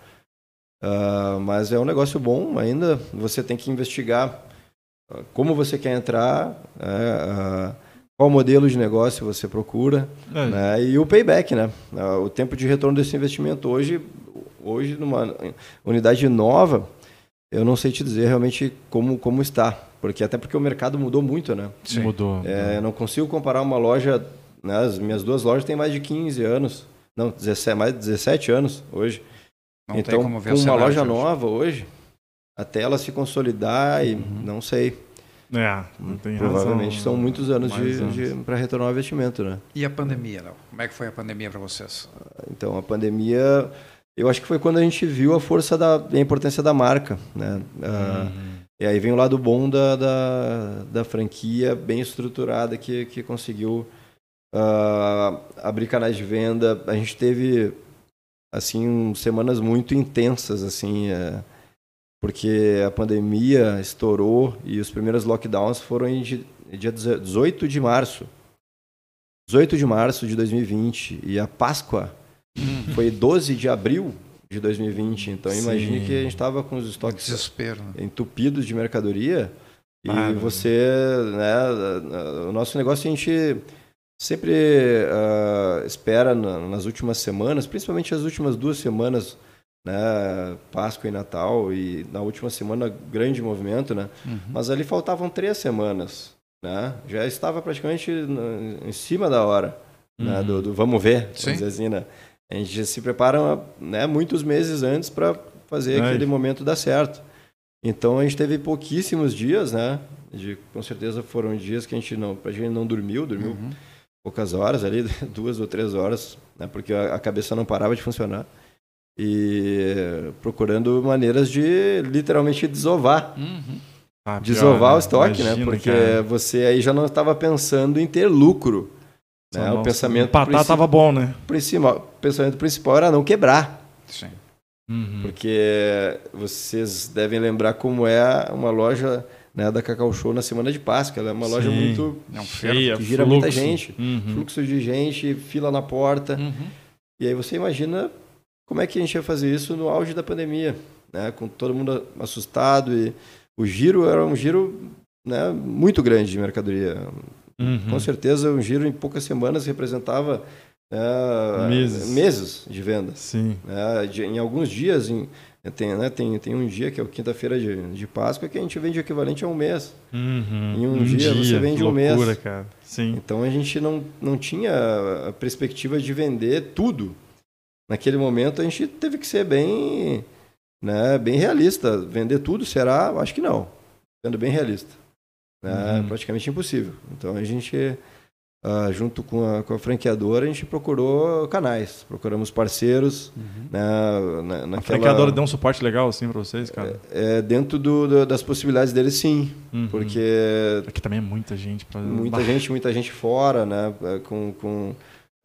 Uh, mas é um negócio bom ainda. Você tem que investigar uh, como você quer entrar. Uh, qual modelo de negócio você procura é. né? e o payback, né? O tempo de retorno desse investimento hoje, hoje numa unidade nova, eu não sei te dizer realmente como, como está, porque até porque o mercado mudou muito, né? Sim. Mudou. É, não consigo comparar uma loja, né? as minhas duas lojas têm mais de 15 anos, não, 17, mais de 17 anos hoje. Não então, com uma loja hoje. nova hoje, até ela se consolidar e uhum. não sei. É, não tem Provavelmente razão, são muitos anos, de, de para retornar o investimento, né? E a pandemia, Léo? Como é que foi a pandemia para vocês? Então, a pandemia, eu acho que foi quando a gente viu a força da a importância da marca, né? Ah, uhum. e aí vem o lado bom da, da, da franquia bem estruturada que, que conseguiu uh, abrir canais de venda. A gente teve assim semanas muito intensas, assim. Uh, porque a pandemia estourou e os primeiros lockdowns foram em dia 18 de março. 18 de março de 2020 e a Páscoa hum. foi 12 de abril de 2020. Então imagine que a gente estava com os estoques Desespero. Né? entupidos de mercadoria e ah, você, né, o nosso negócio a gente sempre uh, espera nas últimas semanas, principalmente as últimas duas semanas né? Páscoa e Natal e na última semana grande movimento, né? Uhum. Mas ali faltavam três semanas, né? Já estava praticamente em cima da hora, uhum. né? Do, do, vamos ver, vamos dizer assim, né? A gente já se prepara, né? Muitos meses antes para fazer Ai. aquele momento dar certo. Então a gente teve pouquíssimos dias, né? De, com certeza foram dias que a gente não, a gente não dormiu, dormiu uhum. Poucas horas ali, duas ou três horas, né? Porque a, cabeça não parava de funcionar e procurando maneiras de literalmente desovar. Uhum. Ah, desovar pior, o estoque, né? Imagina, né? Porque cara. você aí já não estava pensando em ter lucro. Né? o pensamento empatar estava bom, né? Principal, o pensamento principal era não quebrar. Sim. Uhum. Porque vocês devem lembrar como é uma loja né, da Cacau Show na semana de Páscoa. Ela é uma Sim. loja muito é um cheia, que gira fluxo. muita gente, uhum. fluxo de gente, fila na porta. Uhum. E aí você imagina como é que a gente ia fazer isso no auge da pandemia, né? com todo mundo assustado e o giro era um giro né, muito grande de mercadoria. Uhum. Com certeza, um giro em poucas semanas representava né, meses. meses. de venda. Sim. Né, de, em alguns dias, em, tem, né, tem, tem um dia que é o quinta-feira de, de Páscoa que a gente vende o equivalente a um mês. Uhum. Em um, um dia, dia, você vende loucura, um mês. Cara. Sim. Então a gente não, não tinha a perspectiva de vender tudo naquele momento a gente teve que ser bem, né, bem realista. Vender tudo será? Acho que não. Sendo bem realista. Né, uhum. Praticamente impossível. Então a gente, uh, junto com a, com a, franqueadora, a gente procurou canais, procuramos parceiros. Uhum. Né, na, naquela... A franqueadora deu um suporte legal assim para vocês, cara? É, é dentro do, do, das possibilidades deles, sim. Uhum. Porque. Aqui também é muita gente. Pra... Muita gente, muita gente fora, né? Com. com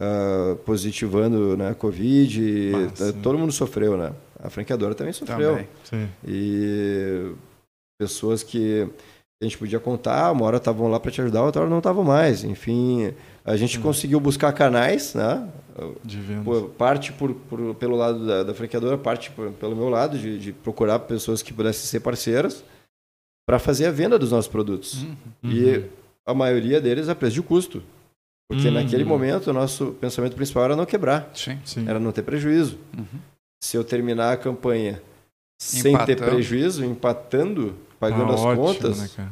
uh, positivando né, Covid. Ah, todo mundo sofreu, né? A franqueadora também sofreu. Também. E pessoas que a gente podia contar, uma hora estavam lá para te ajudar, outra hora não estavam mais. Enfim, a gente hum. conseguiu buscar canais, né? De por, parte por, por, pelo lado da, da franqueadora, parte por, pelo meu lado, de, de, procurar pessoas que pudessem ser parceiras para fazer a venda dos nossos produtos. Uhum. E a maioria deles a preço de custo. Porque uhum. naquele momento o nosso pensamento principal era não quebrar. Sim, sim. Era não ter prejuízo. Uhum. Se eu terminar a campanha sem empatando. ter prejuízo, empatando, pagando ah, as ótimo, contas, né,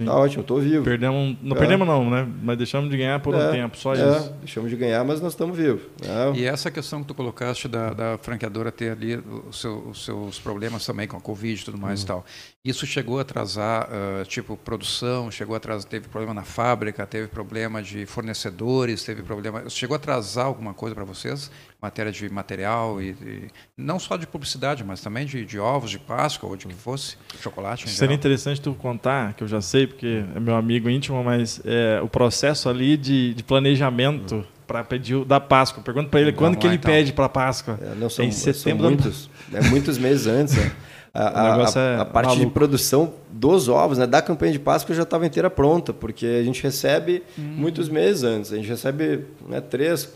Sim. Tá ótimo, estou vivo. Perdemos, não é. perdemos não, né? Mas deixamos de ganhar por é, um tempo, só é, isso. Deixamos de ganhar, mas nós estamos vivos. É. E essa questão que tu colocaste da, da franqueadora ter ali os, os seus problemas também com a Covid e tudo mais uhum. e tal. Isso chegou a atrasar, uh, tipo, produção, chegou a atrasar, teve problema na fábrica, teve problema de fornecedores, teve problema... Chegou a atrasar alguma coisa para vocês? Matéria de material e, e, não só de publicidade, mas também de, de ovos de Páscoa ou de que fosse, chocolate Seria geral. interessante tu contar, que eu já sei, porque é meu amigo íntimo, mas é, o processo ali de, de planejamento para pedir o da Páscoa. Pergunta para ele Vamos quando lá, que ele então. pede para Páscoa. É, não são, em setembro. São muitos, é muitos meses antes. Né? A, a, a, é a, parte maluco. de produção dos ovos, né, da campanha de Páscoa já estava inteira pronta, porque a gente recebe hum. muitos meses antes. A gente recebe né, três,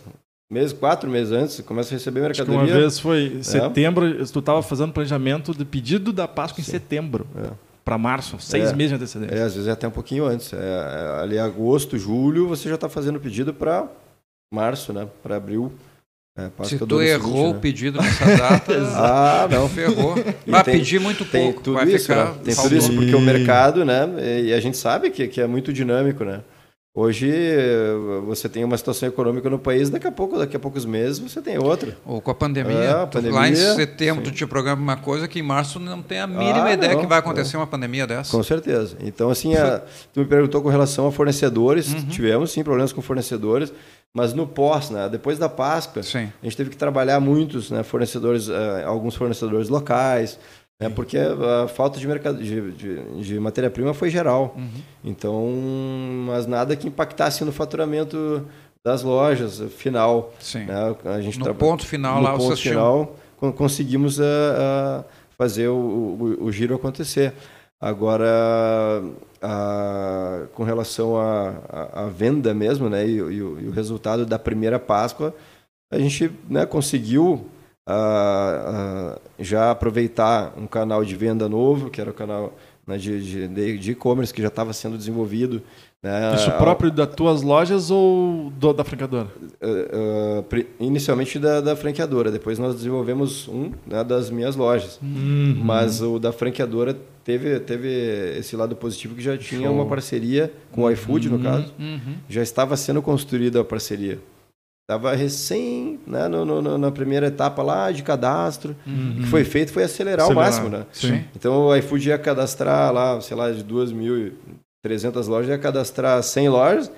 meses, quatro meses antes, começa a receber mercadoria. Acho que uma vez foi é. setembro, tu estava fazendo planejamento de pedido da Páscoa em setembro. É. Para março, seis é. meses de antecedência. É, às vezes é até um pouquinho antes. É, é ali agosto, julho, você já está fazendo pedido para março, né? Para abril. É, Se tu errou seguinte, o né? pedido nessa data, ah, não. ferrou. Vai pedir muito tem pouco. Tudo vai isso, ficar né? Tem tudo isso, porque o mercado, né? E a gente sabe que, que é muito dinâmico, né? Hoje você tem uma situação econômica no país, daqui a pouco, daqui a poucos meses você tem outra. Ou com a pandemia, é, a pandemia lá em setembro sim. tu te programa uma coisa que em março não tem a mínima ah, ideia não, que vai acontecer uma pandemia dessa. Com certeza. Então assim, a, tu me perguntou com relação a fornecedores, uhum. tivemos sim problemas com fornecedores, mas no pós, né, depois da Páscoa, sim. a gente teve que trabalhar muitos né, fornecedores, uh, alguns fornecedores locais, é porque a falta de, mercado, de, de, de matéria-prima foi geral. Uhum. Então, mas nada que impactasse no faturamento das lojas final. Sim. Né? A gente no ponto final no lá, ponto final, tinham... conseguimos a, eh, a eh, fazer o, o, o, giro acontecer. Agora, a, com relação à venda mesmo, né, e, e, o, e, o, resultado da primeira Páscoa, a gente né, conseguiu uh, uh, já aproveitar um canal de venda novo, que era o canal né, de e-commerce, que já estava sendo desenvolvido. Né, Isso próprio das tuas lojas ou do, da franqueadora? Uh, inicialmente da, da, franqueadora, depois nós desenvolvemos um né, das minhas lojas. Uhum. Mas o da franqueadora teve, teve esse lado positivo que já tinha Show. uma parceria com o iFood, no uhum. caso. Uhum. Já estava sendo construída a parceria. Estava recém, né, no, no, na primeira etapa lá de cadastro. Uhum. O que foi feito foi acelerar, acelerar. máximo, né? Sim. Então o iFood ia cadastrar lá, sei lá, de 2.300 lojas, ia cadastrar 100 lojas.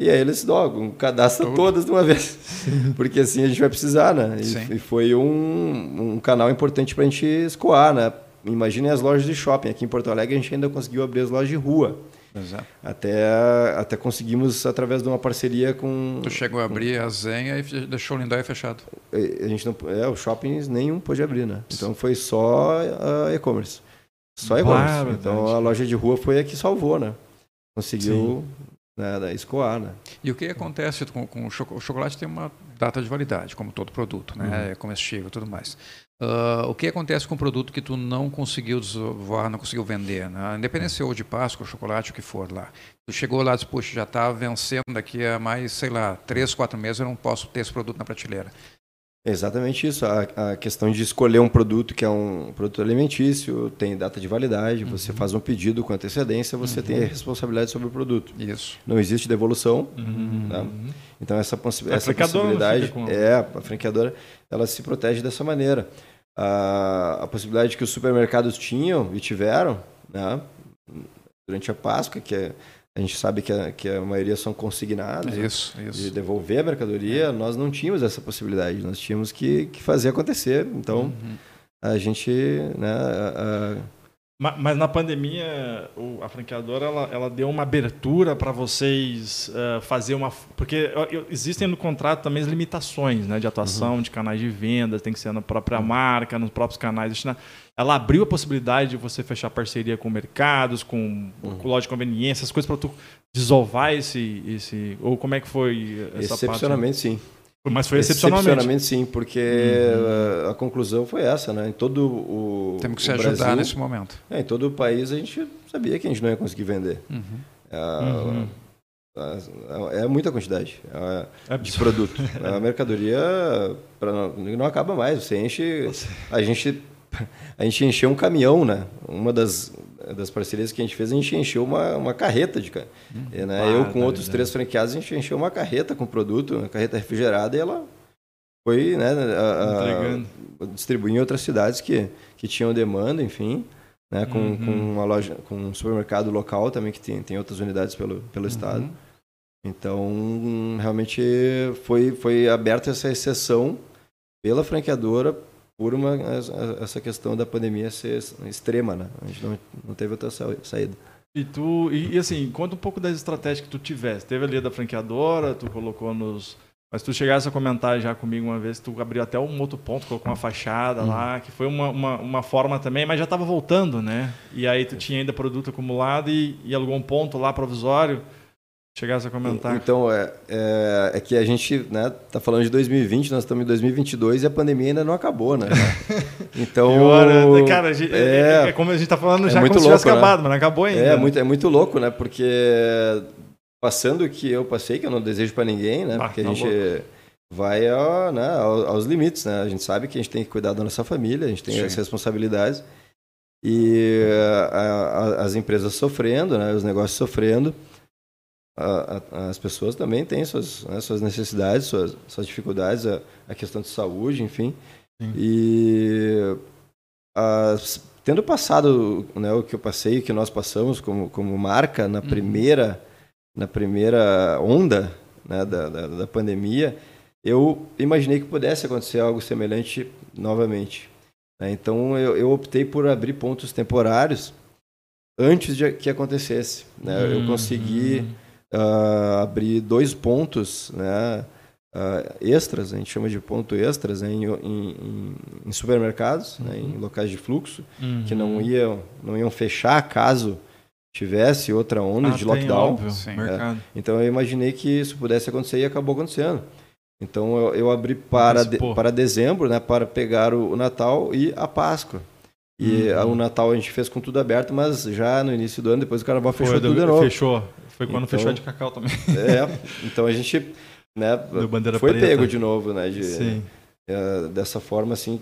E aí eles logo cadastram todas de uma vez. Porque assim a gente vai precisar, né? E, e foi um, um canal importante para a gente escoar, né? Imaginem as lojas de shopping. Aqui em Porto Alegre a gente ainda conseguiu abrir as lojas de rua. Exato. Até, até conseguimos através de uma parceria com. Tu chegou a abrir a Zenha e deixou o Lindóia fechado. A gente não, é, os shoppings nenhum pôde abrir, né? Então foi só a e-commerce. Só e-commerce. então a loja de rua foi a que salvou, né? Conseguiu né, escoar, né? E o que acontece com, com o, chocolate? o chocolate? tem uma data de validade, como todo produto, né? Uhum. É comestível e tudo mais. Uh, o que acontece com o produto que tu não conseguiu voar, não conseguiu vender? Né? Independente ou de Páscoa, chocolate, o que for lá. Tu chegou lá e disse, puxa, já está vencendo daqui a mais, sei lá, três, quatro meses, eu não posso ter esse produto na prateleira. Exatamente isso. A, a, questão de escolher um produto que é um produto alimentício, tem data de validade, uhum. você faz um pedido com antecedência, você uhum. tem a responsabilidade sobre o produto. Isso. Não existe devolução. Uhum. Tá? Então, essa, essa possibilidade. É, a franqueadora ela se protege dessa maneira a, a possibilidade que os supermercados tinham e tiveram né, durante a Páscoa, que é, a gente sabe que a, que a maioria são consignados, isso, né, isso. de devolver a mercadoria, é. nós não tínhamos essa possibilidade, nós tínhamos que, que fazer acontecer. Então, uhum. a gente, né, a, Mas na pandemia, a franqueadora ela, ela deu uma abertura para vocês uh, fazer uma. Porque existem no contrato também as limitações né, de atuação, uhum. de canais de venda, tem que ser na própria uhum. marca, nos próprios canais. Ela abriu a possibilidade de você fechar parceria com mercados, com, uhum. com loja de conveniência, essas coisas para tu desovar esse, esse. Ou como é que foi essa Excepcionalmente, parte? sim. Mas foi excepcionalmente. Excepcionalmente, sim, porque uhum. a, a, conclusão foi essa, né? Em todo o. Temos que se ajudar Brasil, nesse momento. É, em todo o país a gente sabia que a gente não ia conseguir vender. Uhum. uhum. É muita quantidade é de produto. a mercadoria pra, não acaba mais. Você enche. A gente, a gente encheu um caminhão, né? Uma das das parcerias que a gente fez, a gente encheu uma, uma carreta de hum, né? Eu com outros três franqueados, a gente encheu uma carreta com produto, uma carreta refrigerada, e ela foi né, a, a, distribuir em outras cidades que, que tinham demanda, enfim, né, com, uhum. com uma loja, com um supermercado local também que tem, tem outras unidades pelo, pelo uhum. estado. Então, realmente foi, foi aberta essa exceção pela franqueadora por uma, essa questão da pandemia ser extrema, né? A gente não, não teve outra saída. E tu, e, e, assim, conta um pouco das estratégias que tu tivesse. Teve ali da franqueadora, tu colocou nos. Mas tu chegasse a comentar já comigo uma vez, tu abriu até um outro ponto, colocou uma fachada uhum. lá, que foi uma, uma, uma, forma também, mas já estava voltando, né? E aí tu tinha ainda produto acumulado e, e alugou um ponto lá provisório chegasse a comentar. Então, é, é, é, que a gente né, tá falando de 2020, nós estamos em 2022 e a pandemia ainda não acabou, né? Então, Pior, cara, é, é, é, como a gente está falando é já muito como se tivesse né? acabado, mas não acabou ainda. É, muito, é muito louco, né? Porque passando o que eu passei, que eu não desejo para ninguém, né? Porque a tá gente... Louco vai ao, né, aos limites, né? A gente sabe que a gente tem que cuidar da nossa família, a gente tem Sim. as responsabilidades e a, a, as empresas sofrendo, né? Os negócios sofrendo a, a, as pessoas também têm suas, né, suas necessidades, suas, suas dificuldades, a, a, questão de saúde, enfim. Sim. E tendo passado né, o que eu passei, o que nós passamos como, como marca na uhum. primeira, na primeira onda né, da, da, da pandemia, eu imaginei que pudesse acontecer algo semelhante novamente. Né. Então eu, eu optei por abrir pontos temporários antes de que acontecesse. Né? Uhum. Eu consegui uh, abrir dois pontos né, uh, extras, a gente chama de ponto extras, né, em, em, em, supermercados, uhum. né, em uhum. locais de fluxo, uhum. que não iam, não iam fechar caso tivesse outra onda ah, de lockdown. Óbvio, é. Então eu imaginei que isso pudesse acontecer e acabou acontecendo. Então eu, eu abri para, de, para dezembro, né, para pegar o, o Natal e a Páscoa. E uhum. o Natal a gente fez com tudo aberto, mas já no início do ano, depois o carnaval fechou Foi, tudo de novo. Fechou. Foi quando então, fechou de cacau também. É, então a gente né, foi preta. pego de novo, né? De, Sim. É, dessa forma, assim,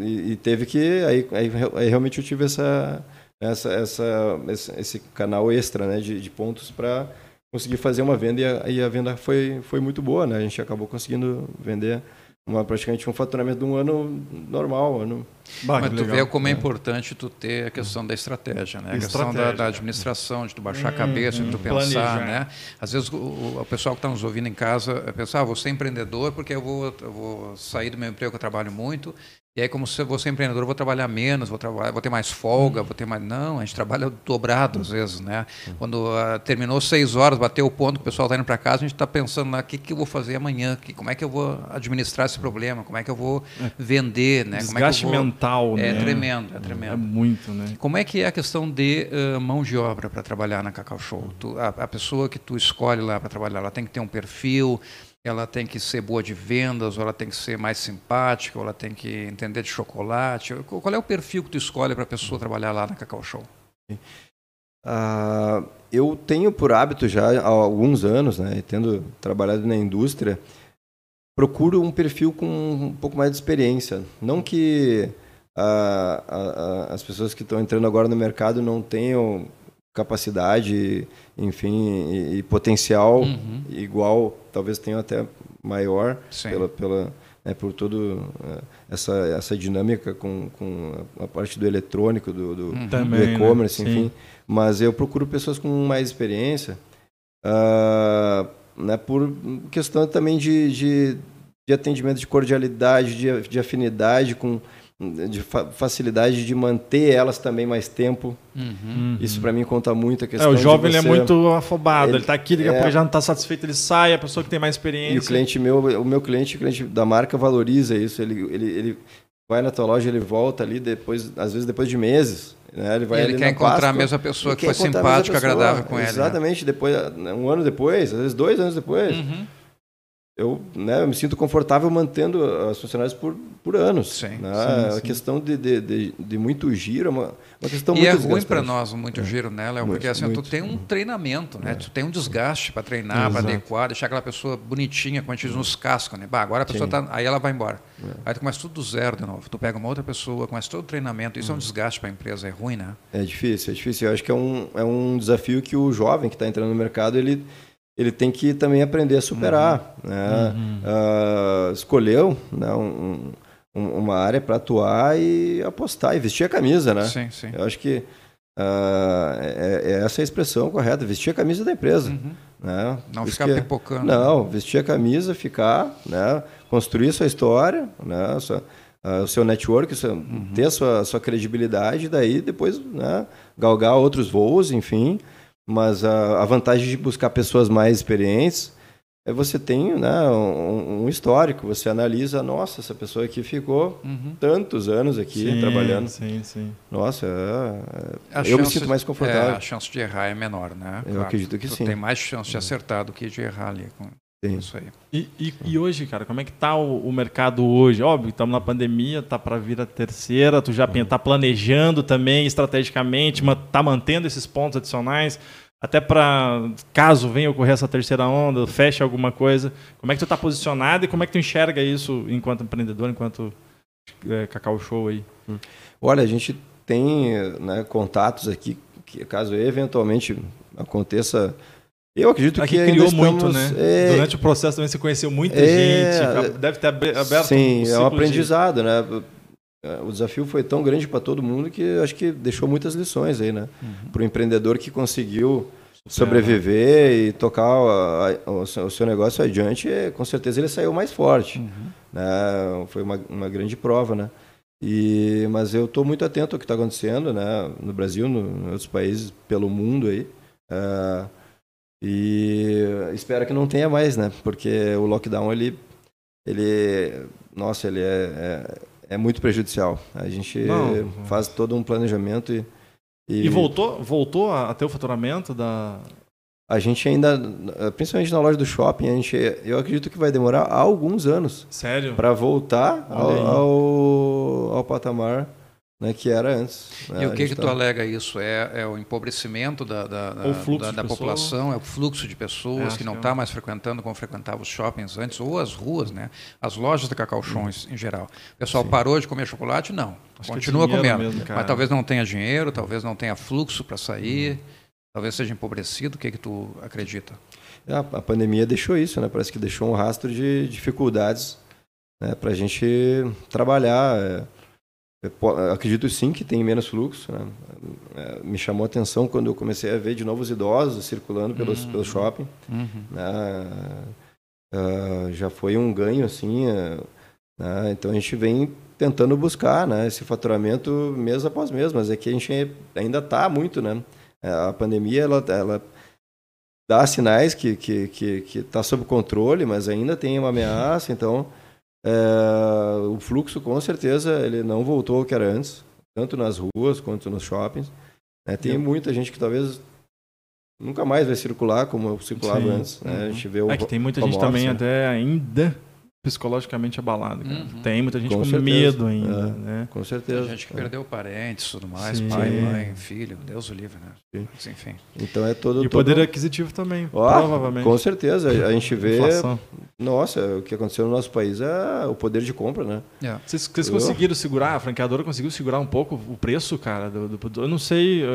e, e, teve que. Aí, aí, aí, realmente eu tive essa, essa, essa, esse, esse canal extra né, de, de pontos para conseguir fazer uma venda e a, e a, venda foi, foi muito boa, né? A gente acabou conseguindo vender uma, praticamente um faturamento de um ano normal. Ano... Bah, Mas tu legal. vê como é, é importante tu ter a questão da estratégia, né? A estratégia. questão da, da, administração, de tu baixar hum, a cabeça, hum, de tu pensar, planejar. né? Às vezes o, o pessoal que está nos ouvindo em casa pensa, ah, vou ser empreendedor porque eu vou, eu vou sair do meu emprego que eu trabalho muito e aí, como se eu vou ser empreendedor, eu vou trabalhar menos, vou, trabalhar, vou ter mais folga, uhum. vou ter mais. Não, a gente trabalha dobrado às vezes, né? Uhum. Quando uh, terminou seis horas, bateu o ponto, o pessoal está indo para casa, a gente está pensando, o que, que eu vou fazer amanhã? Que, como é que eu vou administrar esse problema? Como é que eu vou é. vender? Né? Desgaste como é vou... mental, é né? É tremendo, é tremendo. É muito, né? Como é que é a questão de uh, mão de obra para trabalhar na Cacau Show? Tu, a, a pessoa que tu escolhe lá para trabalhar, ela tem que ter um perfil ela tem que ser boa de vendas, ou ela tem que ser mais simpática, ou ela tem que entender de chocolate? Qual é o perfil que tu escolhe para a pessoa trabalhar lá na Cacau Show? Uh, eu tenho por hábito já há alguns anos, né, tendo trabalhado na indústria, procuro um perfil com um pouco mais de experiência. Não que uh, as pessoas que estão entrando agora no mercado não tenham capacidade, enfim, e, e potencial uhum. igual, talvez tenha até maior Sim. pela, pela né, por todo é, essa essa dinâmica com, com a parte do eletrônico, do, do, uhum. do e-commerce, né? enfim. Mas eu procuro pessoas com mais experiência, uh, né, por questão também de, de, de atendimento, de cordialidade, de, de afinidade com de fa facilidade de manter elas também mais tempo. Uhum. Isso para mim conta muito a questão. É, o jovem você... ele é muito afobado, ele está aqui, daqui a é... pouco já não está satisfeito, ele sai, a pessoa que tem mais experiência. E o cliente meu, o meu cliente, o cliente da marca valoriza isso, ele, ele, ele vai na tua loja, ele volta ali depois, às vezes depois de meses. Né? Ele, vai ele quer encontrar Páscoa, a mesma pessoa que foi simpática, agradável com ele. Né? Exatamente, né? depois, um ano depois, às vezes dois anos depois. Uhum eu, né, me sinto confortável mantendo as funcionários por, por anos. Sim, né? sim, sim. A questão de, de, de, de, muito giro é uma, uma questão e muito E é ruim para nós muito é. giro, né, Léo? Porque assim, muito, tu tem um treinamento, né? É. Tu tem um desgaste para treinar, para adequar, deixar aquela pessoa bonitinha, como a gente diz, nos cascos, né? Bah, agora a pessoa está... Aí ela vai embora. É. Aí tu começa tudo do zero de novo. Tu pega uma outra pessoa, começa todo o treinamento. Isso é um uhum. desgaste para a empresa, é ruim, né? É difícil, é difícil. Eu acho que é um, é um desafio que o jovem que está entrando no mercado, ele ele tem que também aprender a superar. Uhum. Né? Uhum. Uh, escolheu né, um, um, uma área para atuar e apostar, e vestir a camisa. Né? Sim, sim. Eu acho que uh, é, é, essa a expressão correta, vestir a camisa da empresa. Uhum. Né? Não vestir, ficar pipocando. Não, vestir a camisa, ficar, né? construir sua história, né? Sua, uh, o seu network, seu, uhum. ter a sua, sua credibilidade, daí depois né? galgar outros voos, enfim. Mas a, a vantagem de buscar pessoas mais experientes é você tem né, um, um, histórico, você analisa, nossa, essa pessoa aqui ficou uhum. tantos anos aqui sim, trabalhando. Sim, sim. Nossa, é, é, eu me sinto mais confortável. É, a chance de errar é menor, né? Eu claro, acredito que sim. Tem mais chance de acertar do que de errar ali. Com... Sim. Isso aí. E, e, e, hoje, cara, como é que está o, o, mercado hoje? Óbvio, estamos na pandemia, tá para vir a terceira, tu já está planejando também estrategicamente, está mantendo esses pontos adicionais, até para caso venha ocorrer essa terceira onda, feche alguma coisa. Como é que tu está posicionado e como é que tu enxerga isso enquanto empreendedor, enquanto é, Cacau Show aí? Hum. Olha, a gente tem né, contatos aqui que caso eventualmente aconteça eu acredito Aqui que criou muito, né? É... Durante o processo também você conheceu muita é... gente, deve ter aberto Sim, um é um aprendizado, de... né? O desafio foi tão grande para todo mundo que acho que deixou muitas lições aí, né? Uhum. Para o empreendedor que conseguiu sobreviver e tocar a, a, o, seu negócio adiante, com certeza ele saiu mais forte. Uhum. Né? Foi uma, uma grande prova, né? E, mas eu estou muito atento ao que está acontecendo, né? No Brasil, no, em outros países, pelo mundo aí. Uh, e espero que não tenha mais, né? Porque o lockdown, ele, ele nossa, ele é, é, é muito prejudicial. A gente não. faz todo um planejamento e... E, e voltou, voltou a, ter o faturamento da... A gente ainda, principalmente na loja do shopping, a gente, eu acredito que vai demorar alguns anos. Sério? Para voltar ao, ao, ao patamar né, que era antes. Né? E o que, que tá... tu alega isso? É, é o empobrecimento da, da, da, da população, é o fluxo de pessoas é, que não está é. mais frequentando como frequentava os shoppings antes, ou as ruas, né? as lojas de cacauchões hum. em geral. O pessoal Sim. parou de comer chocolate? Não. Acho é Continua comendo. Mesmo, mas talvez não tenha dinheiro, talvez não tenha fluxo para sair, hum. talvez seja empobrecido. O que, que tu acredita? A, a pandemia deixou isso, né? parece que deixou um rastro de dificuldades né? para a gente trabalhar. É acredito sim que tem menos fluxo. Né? É, me chamou a atenção quando eu comecei a ver de novo os idosos circulando pelos, uhum. pelo shopping. Uhum. Né? Uh, já foi um ganho, assim. Uh, né? Então a gente vem tentando buscar né? esse faturamento mês após mês, mas é que a gente ainda está muito. Né? É, a pandemia ela, ela dá sinais que está que, que, que tá sob controle, mas ainda tem uma ameaça, então é, o fluxo, com certeza, ele não voltou ao que era antes, tanto nas ruas quanto nos shoppings. É, tem muita gente que talvez nunca mais vai circular como circulava Sim. antes. Né? Uhum. A gente vê o, é que tem muita gente também né? até ainda psicologicamente abalado. Uhum. Tem muita gente com, com medo ainda. É, né? Com certeza. Tem gente que é. perdeu parentes, tudo mais, Sim. pai, mãe, filho, Deus o livre, né? Sim. Mas, enfim. Então é todo. E todo... poder aquisitivo também, oh, provavelmente. Com certeza. A gente vê. Nossa, o que aconteceu no nosso país é o poder de compra, né? É. Vocês, vocês conseguiram segurar, a franqueadora conseguiu segurar um pouco o preço, cara? Do, do eu não sei, uh, uh,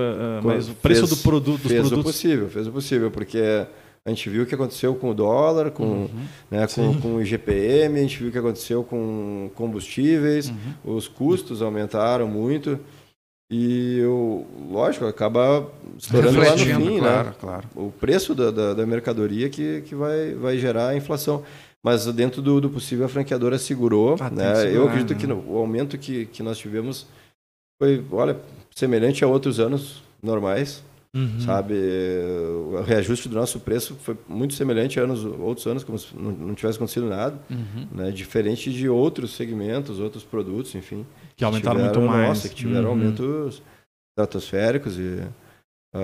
mas o preço fez, do produto, dos fez produtos. Fez o possível, fez o possível, porque a gente viu o que aconteceu com o dólar, com, uhum. né, com, com, o IGPM, a gente viu o que aconteceu com combustíveis, uhum. os custos aumentaram muito. E, eu, lógico, acaba estourando lá no fim, claro, né? Claro. O preço da, da, da, mercadoria que, que vai, vai gerar a inflação. mas dentro do, do possível a franqueadora segurou. Ah, né? Eu acredito né? que no, o aumento que, que nós tivemos foi, olha, semelhante a outros anos normais. Uhum. Sabe, o reajuste do nosso preço foi muito semelhante a anos, outros anos, como se não, não tivesse acontecido nada, uhum. né? diferente de outros segmentos, outros produtos, enfim. Que aumentaram tiveram, muito mais. Nossa, que tiveram uhum. aumentos estratosféricos e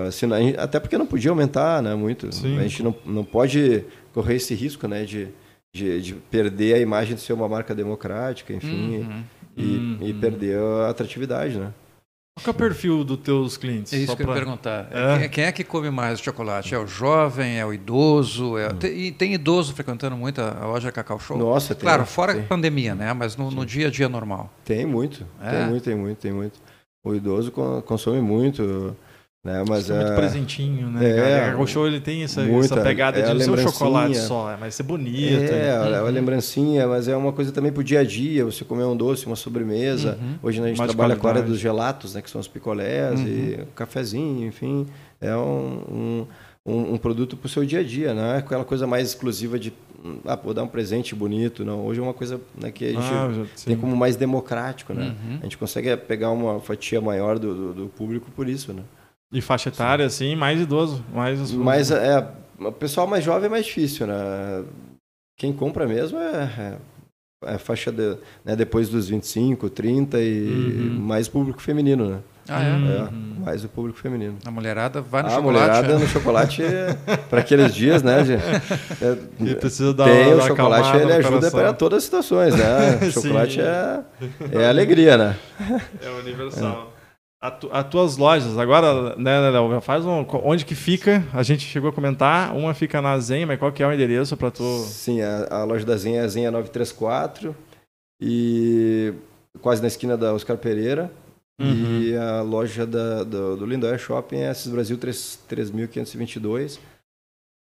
assim, até porque não podia aumentar né, muito. Sim. A gente não, não pode correr esse risco né, de, de, de, perder a imagem de ser uma marca democrática, enfim, uhum. E, uhum. e, perder a atratividade, né? Qual é o perfil dos teus clientes? É isso Só que pra... eu ia perguntar. É? Quem é que come mais chocolate? É o jovem? É o idoso? É... Hum. Tem, tem, idoso frequentando muito a loja Cacau Show? Nossa, tem. Claro, fora tem. a pandemia, né? Mas no, no, dia a dia normal. Tem muito. É? Tem muito, tem muito, tem muito. O idoso consome muito. Né? Mas é muito é... presentinho, né? É, o show ele tem essa, muita, essa pegada é de não ser chocolate só, é, mas ser bonito. É, é uma lembrancinha, mas é uma coisa também pro dia a dia, você comer um doce, uma sobremesa. Uhum. Hoje a gente Mais trabalha com a área dos gelatos, né? Que são os picolés uhum. e o cafezinho, enfim. É um, um, um produto pro seu dia a dia, não é aquela coisa mais exclusiva de ah, vou dar um presente bonito, não. Hoje é uma coisa né, que a gente ah, tem como mais democrático, né? Uhum. A gente consegue pegar uma fatia maior do, do, do público por isso, né? De faixa etária, Sim. assim, mais idoso. Mais Mas é, o pessoal mais jovem é mais difícil, né? Quem compra mesmo é, é, é faixa de, né, depois dos 25, 30 e uhum. mais público feminino, né? Ah, é? é uhum. Mais o público feminino. A mulherada vai no a chocolate. A mulherada no chocolate é, para aqueles dias, né? De, é, precisa dar tem, o chocolate ele ajuda para todas as situações, né? O chocolate é, é alegria, né? É universal. As tuas lojas, agora, né, Léo, faz um, onde que fica? A gente chegou a comentar, uma fica na Zen, mas qual que é o endereço para tu? Sim, a, a, loja da Zen é a Zen 934 e quase na esquina da Oscar Pereira. Uhum. E a loja da, do, do Lindóia Shopping é Assis Brasil 3522.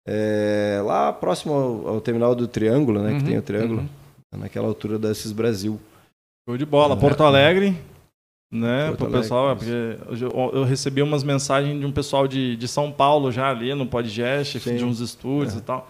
É, lá próximo ao, ao, terminal do Triângulo, né, uhum. que tem o Triângulo, uhum. naquela altura da Assis Brasil. Show de bola. Porto Alegre, né, para o pessoal, é porque eu, eu, recebi umas mensagens de um pessoal de, de São Paulo já ali no podcast, sim. de uns estúdios é. e tal.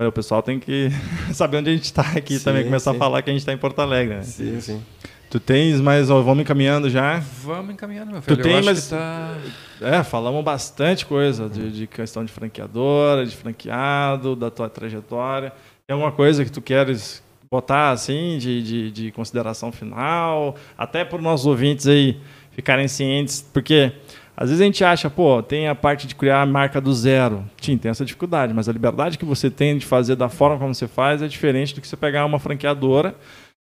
Aí o pessoal tem que saber onde a gente está aqui sim, também, começar sim. a falar que a gente está em Porto Alegre. Né? Sim, sim. Tu tens, mas ó, vamos encaminhando já. Vamos encaminhando, meu filho. Tu tem, mas tá... é, falamos bastante coisa de, de questão de franqueadora, de franqueado, da tua trajetória. Tem alguma coisa que tu queres botar assim de, de, de consideração final, até para os nossos ouvintes aí ficarem cientes, porque às vezes a gente acha, pô, tem a parte de criar a marca do zero. Sim, tem essa dificuldade, mas a liberdade que você tem de fazer da forma como você faz é diferente do que você pegar uma franqueadora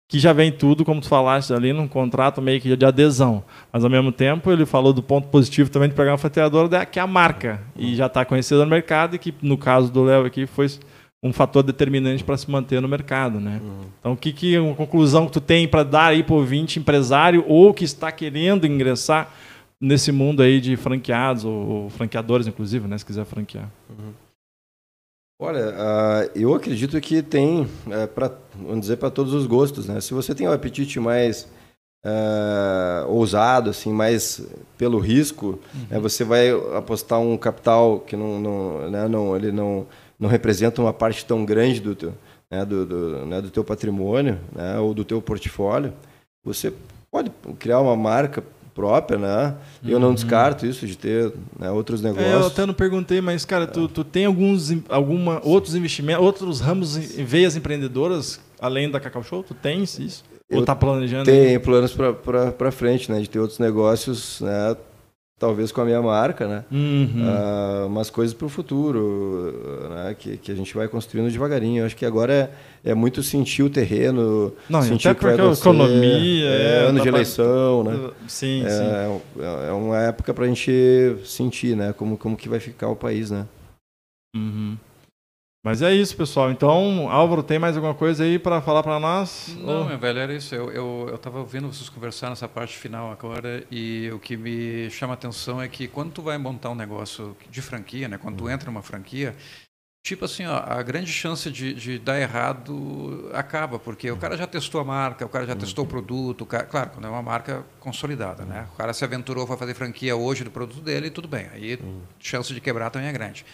que já vem tudo, como tu falaste ali, num contrato meio que de adesão. Mas ao mesmo tempo, ele falou do ponto positivo também de pegar uma franqueadora, que é a marca. E já está conhecida no mercado, e que no caso do Léo aqui foi um fator determinante para se manter no mercado, né? Uhum. Então, o que, que uma conclusão que tu tem para dar aí para o ouvinte empresário ou que está querendo ingressar nesse mundo aí de franqueados ou, ou franqueadores, inclusive, né? Se quiser franquear. Uhum. Olha, uh, eu acredito que tem, uh, pra, vamos dizer, para todos os gostos, né? Se você tem um apetite mais uh, ousado, assim, mais pelo risco, uhum. né? você vai apostar um capital que não, não, né? não ele não não representa uma parte tão grande do teu, né, do, do, né, do teu patrimônio né, ou do teu portfólio, você pode criar uma marca própria, né? Eu não uhum. descarto isso de ter né, outros negócios. É, eu até não perguntei, mas cara, tu, tu tem alguns alguma outros investimentos, outros ramos veias empreendedoras além da Cacau Show? Tu tens isso? Ou está planejando? Tenho planos para frente, né? De ter outros negócios, né? Talvez com a minha marca, né? Uhum. Uh, umas coisas para o futuro, né? que, que a gente vai construindo devagarinho. Eu acho que agora é, é muito sentir o terreno, Não, sentir até porque a economia, é, é, ano de eleição, pra... né? Sim, é, sim. É uma época para a gente sentir, né? Como, como que vai ficar o país, né? Uhum. Mas é isso, pessoal. Então, Álvaro, tem mais alguma coisa aí para falar para nós? Não, Ou... meu velho, era isso. Eu eu estava ouvindo vocês conversar nessa parte final agora e o que me chama a atenção é que quando tu vai montar um negócio de franquia, né? Quando tu entra numa franquia, tipo assim, ó, a grande chance de, de, dar errado acaba, porque o cara já testou a marca, o cara já testou o produto, o cara, claro, quando é uma marca consolidada, né? O cara se aventurou para fazer franquia hoje do produto dele, tudo bem. Aí, chance de quebrar também é grande.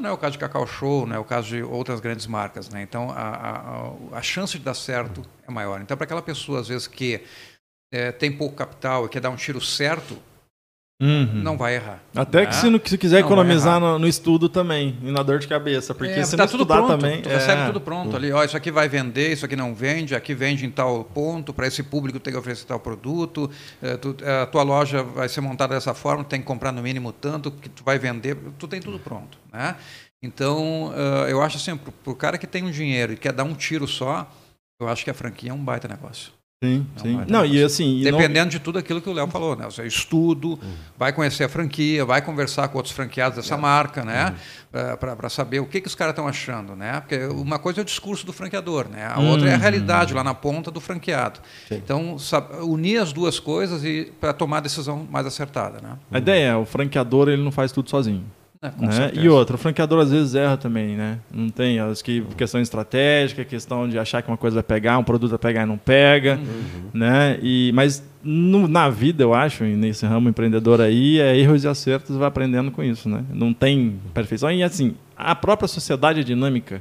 Não é o caso de Cacau Show, não é o caso de outras grandes marcas. Né? Então, a, a, a chance de dar certo é maior. Então, para aquela pessoa, às vezes, que é, tem pouco capital e quer dar um tiro certo, Uhum. Não vai errar. Até né? que se, não, se quiser não economizar no, no, estudo também, e na dor de cabeça, porque é, se tá não tudo pronto, também... Tu é... recebe tudo pronto ali, ó, isso aqui vai vender, isso aqui não vende, aqui vende em tal ponto, para esse público tem que oferecer tal produto, é, tu, é, a tua loja vai ser montada dessa forma, tem que comprar no mínimo tanto, que tu vai vender, tu tem tudo pronto. Né? Então, uh, eu acho assim, para o cara que tem um dinheiro e quer dar um tiro só, eu acho que a franquia é um baita negócio. Sim, é sim. Não, e assim. E Dependendo não... de tudo aquilo que o Léo falou, né? Você estudo, uhum. vai conhecer a franquia, vai conversar com outros franqueados dessa é. marca, né? Uhum. Para saber o que, que os caras estão achando, né? Porque uma coisa é o discurso do franqueador, né? A outra é a uhum. realidade lá na ponta do franqueado. Sim. Então, unir as duas coisas e para tomar a decisão mais acertada, né? A ideia é, o franqueador ele não faz tudo sozinho. É, né? E outra, o franqueador às vezes erra também, né? Não tem, acho que questão estratégica, questão de achar que uma coisa vai pegar, um produto vai pegar e não pega, uhum. né? E, mas no, na vida, eu acho, nesse ramo empreendedor aí, é erros e acertos, vai aprendendo com isso, né? Não tem perfeição. E assim, a própria sociedade é dinâmica.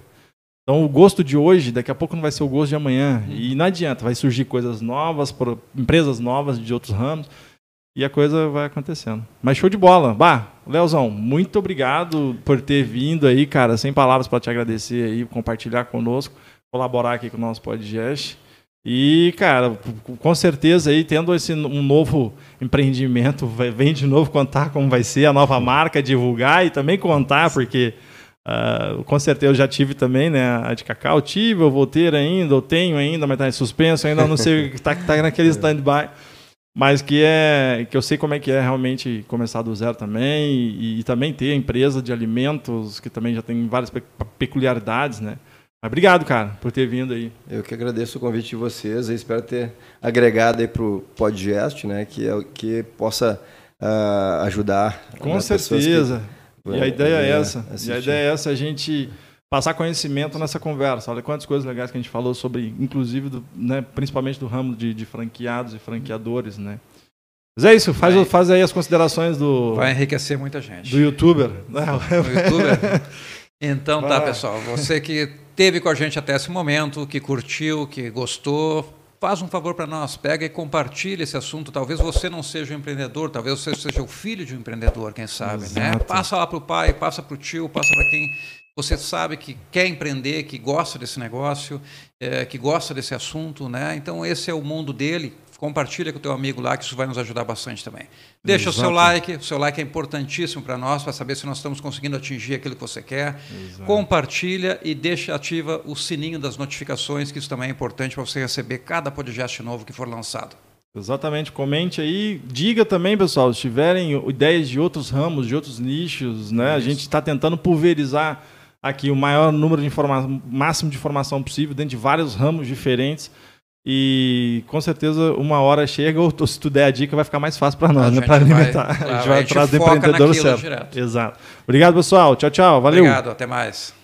Então, o gosto de hoje, daqui a pouco não vai ser o gosto de amanhã. Uhum. E não adianta, vai surgir coisas novas, empresas novas de outros ramos e a coisa vai acontecendo. Mas show de bola. Bah, Leozão, muito obrigado por ter vindo aí, cara. Sem palavras para te agradecer aí, compartilhar conosco, colaborar aqui com o nosso podcast. E, cara, com certeza aí, tendo esse um novo empreendimento, vem de novo contar como vai ser a nova marca, divulgar e também contar, porque uh, com certeza eu já tive também, né, a de Cacau, tive, eu vou ter ainda, eu tenho ainda, mas está em suspenso, ainda não sei o que está tá naquele stand-by mas que é que eu sei como é que é realmente começar do zero também e, e também ter a empresa de alimentos que também já tem várias pe peculiaridades, né? Mas obrigado, cara, por ter vindo aí. Eu que agradeço o convite de vocês. Eu espero ter agregado aí para o podcast, né? Que é que possa uh, ajudar. Com certeza. E a ideia é essa. Assistir. E a ideia é essa a gente passar conhecimento nessa conversa. Olha quantas coisas legais que a gente falou sobre, inclusive, do, né, principalmente do ramo de, de, franqueados e franqueadores, né? Mas é isso, faz, faz aí as considerações do... Vai enriquecer muita gente. Do youtuber. Do youtuber. Então tá, pessoal. Você que teve com a gente até esse momento, que curtiu, que gostou, faz um favor para nós, pega e compartilha esse assunto. Talvez você não seja um empreendedor, talvez você seja o filho de um empreendedor, quem sabe, né? Exato. né? Passa lá para o pai, passa para o tio, passa para quem você sabe que quer empreender, que gosta desse negócio, é, que gosta desse assunto, né? Então esse é o mundo dele. Compartilha com o teu amigo lá, que isso vai nos ajudar bastante também. Deixa Exato. o seu like, o seu like é importantíssimo para nós, para saber se nós estamos conseguindo atingir aquilo que você quer. Exato. Compartilha e deixa ativa o sininho das notificações, que isso também é importante para você receber cada podcast novo que for lançado. Exatamente, comente aí. Diga também, pessoal, se tiverem ideias de outros ramos, de outros nichos, né? Isso. A gente está tentando pulverizar aqui o maior número de informação, máximo de informação possível dentro de vários ramos diferentes. E com certeza uma hora chega, ou se tu der a dica, vai ficar mais fácil para nós, né? Para alimentar. Vai, a gente vai atrás do empreendedor certo. Direto. Exato. Obrigado, pessoal. Tchau, tchau. Valeu. Obrigado, até mais.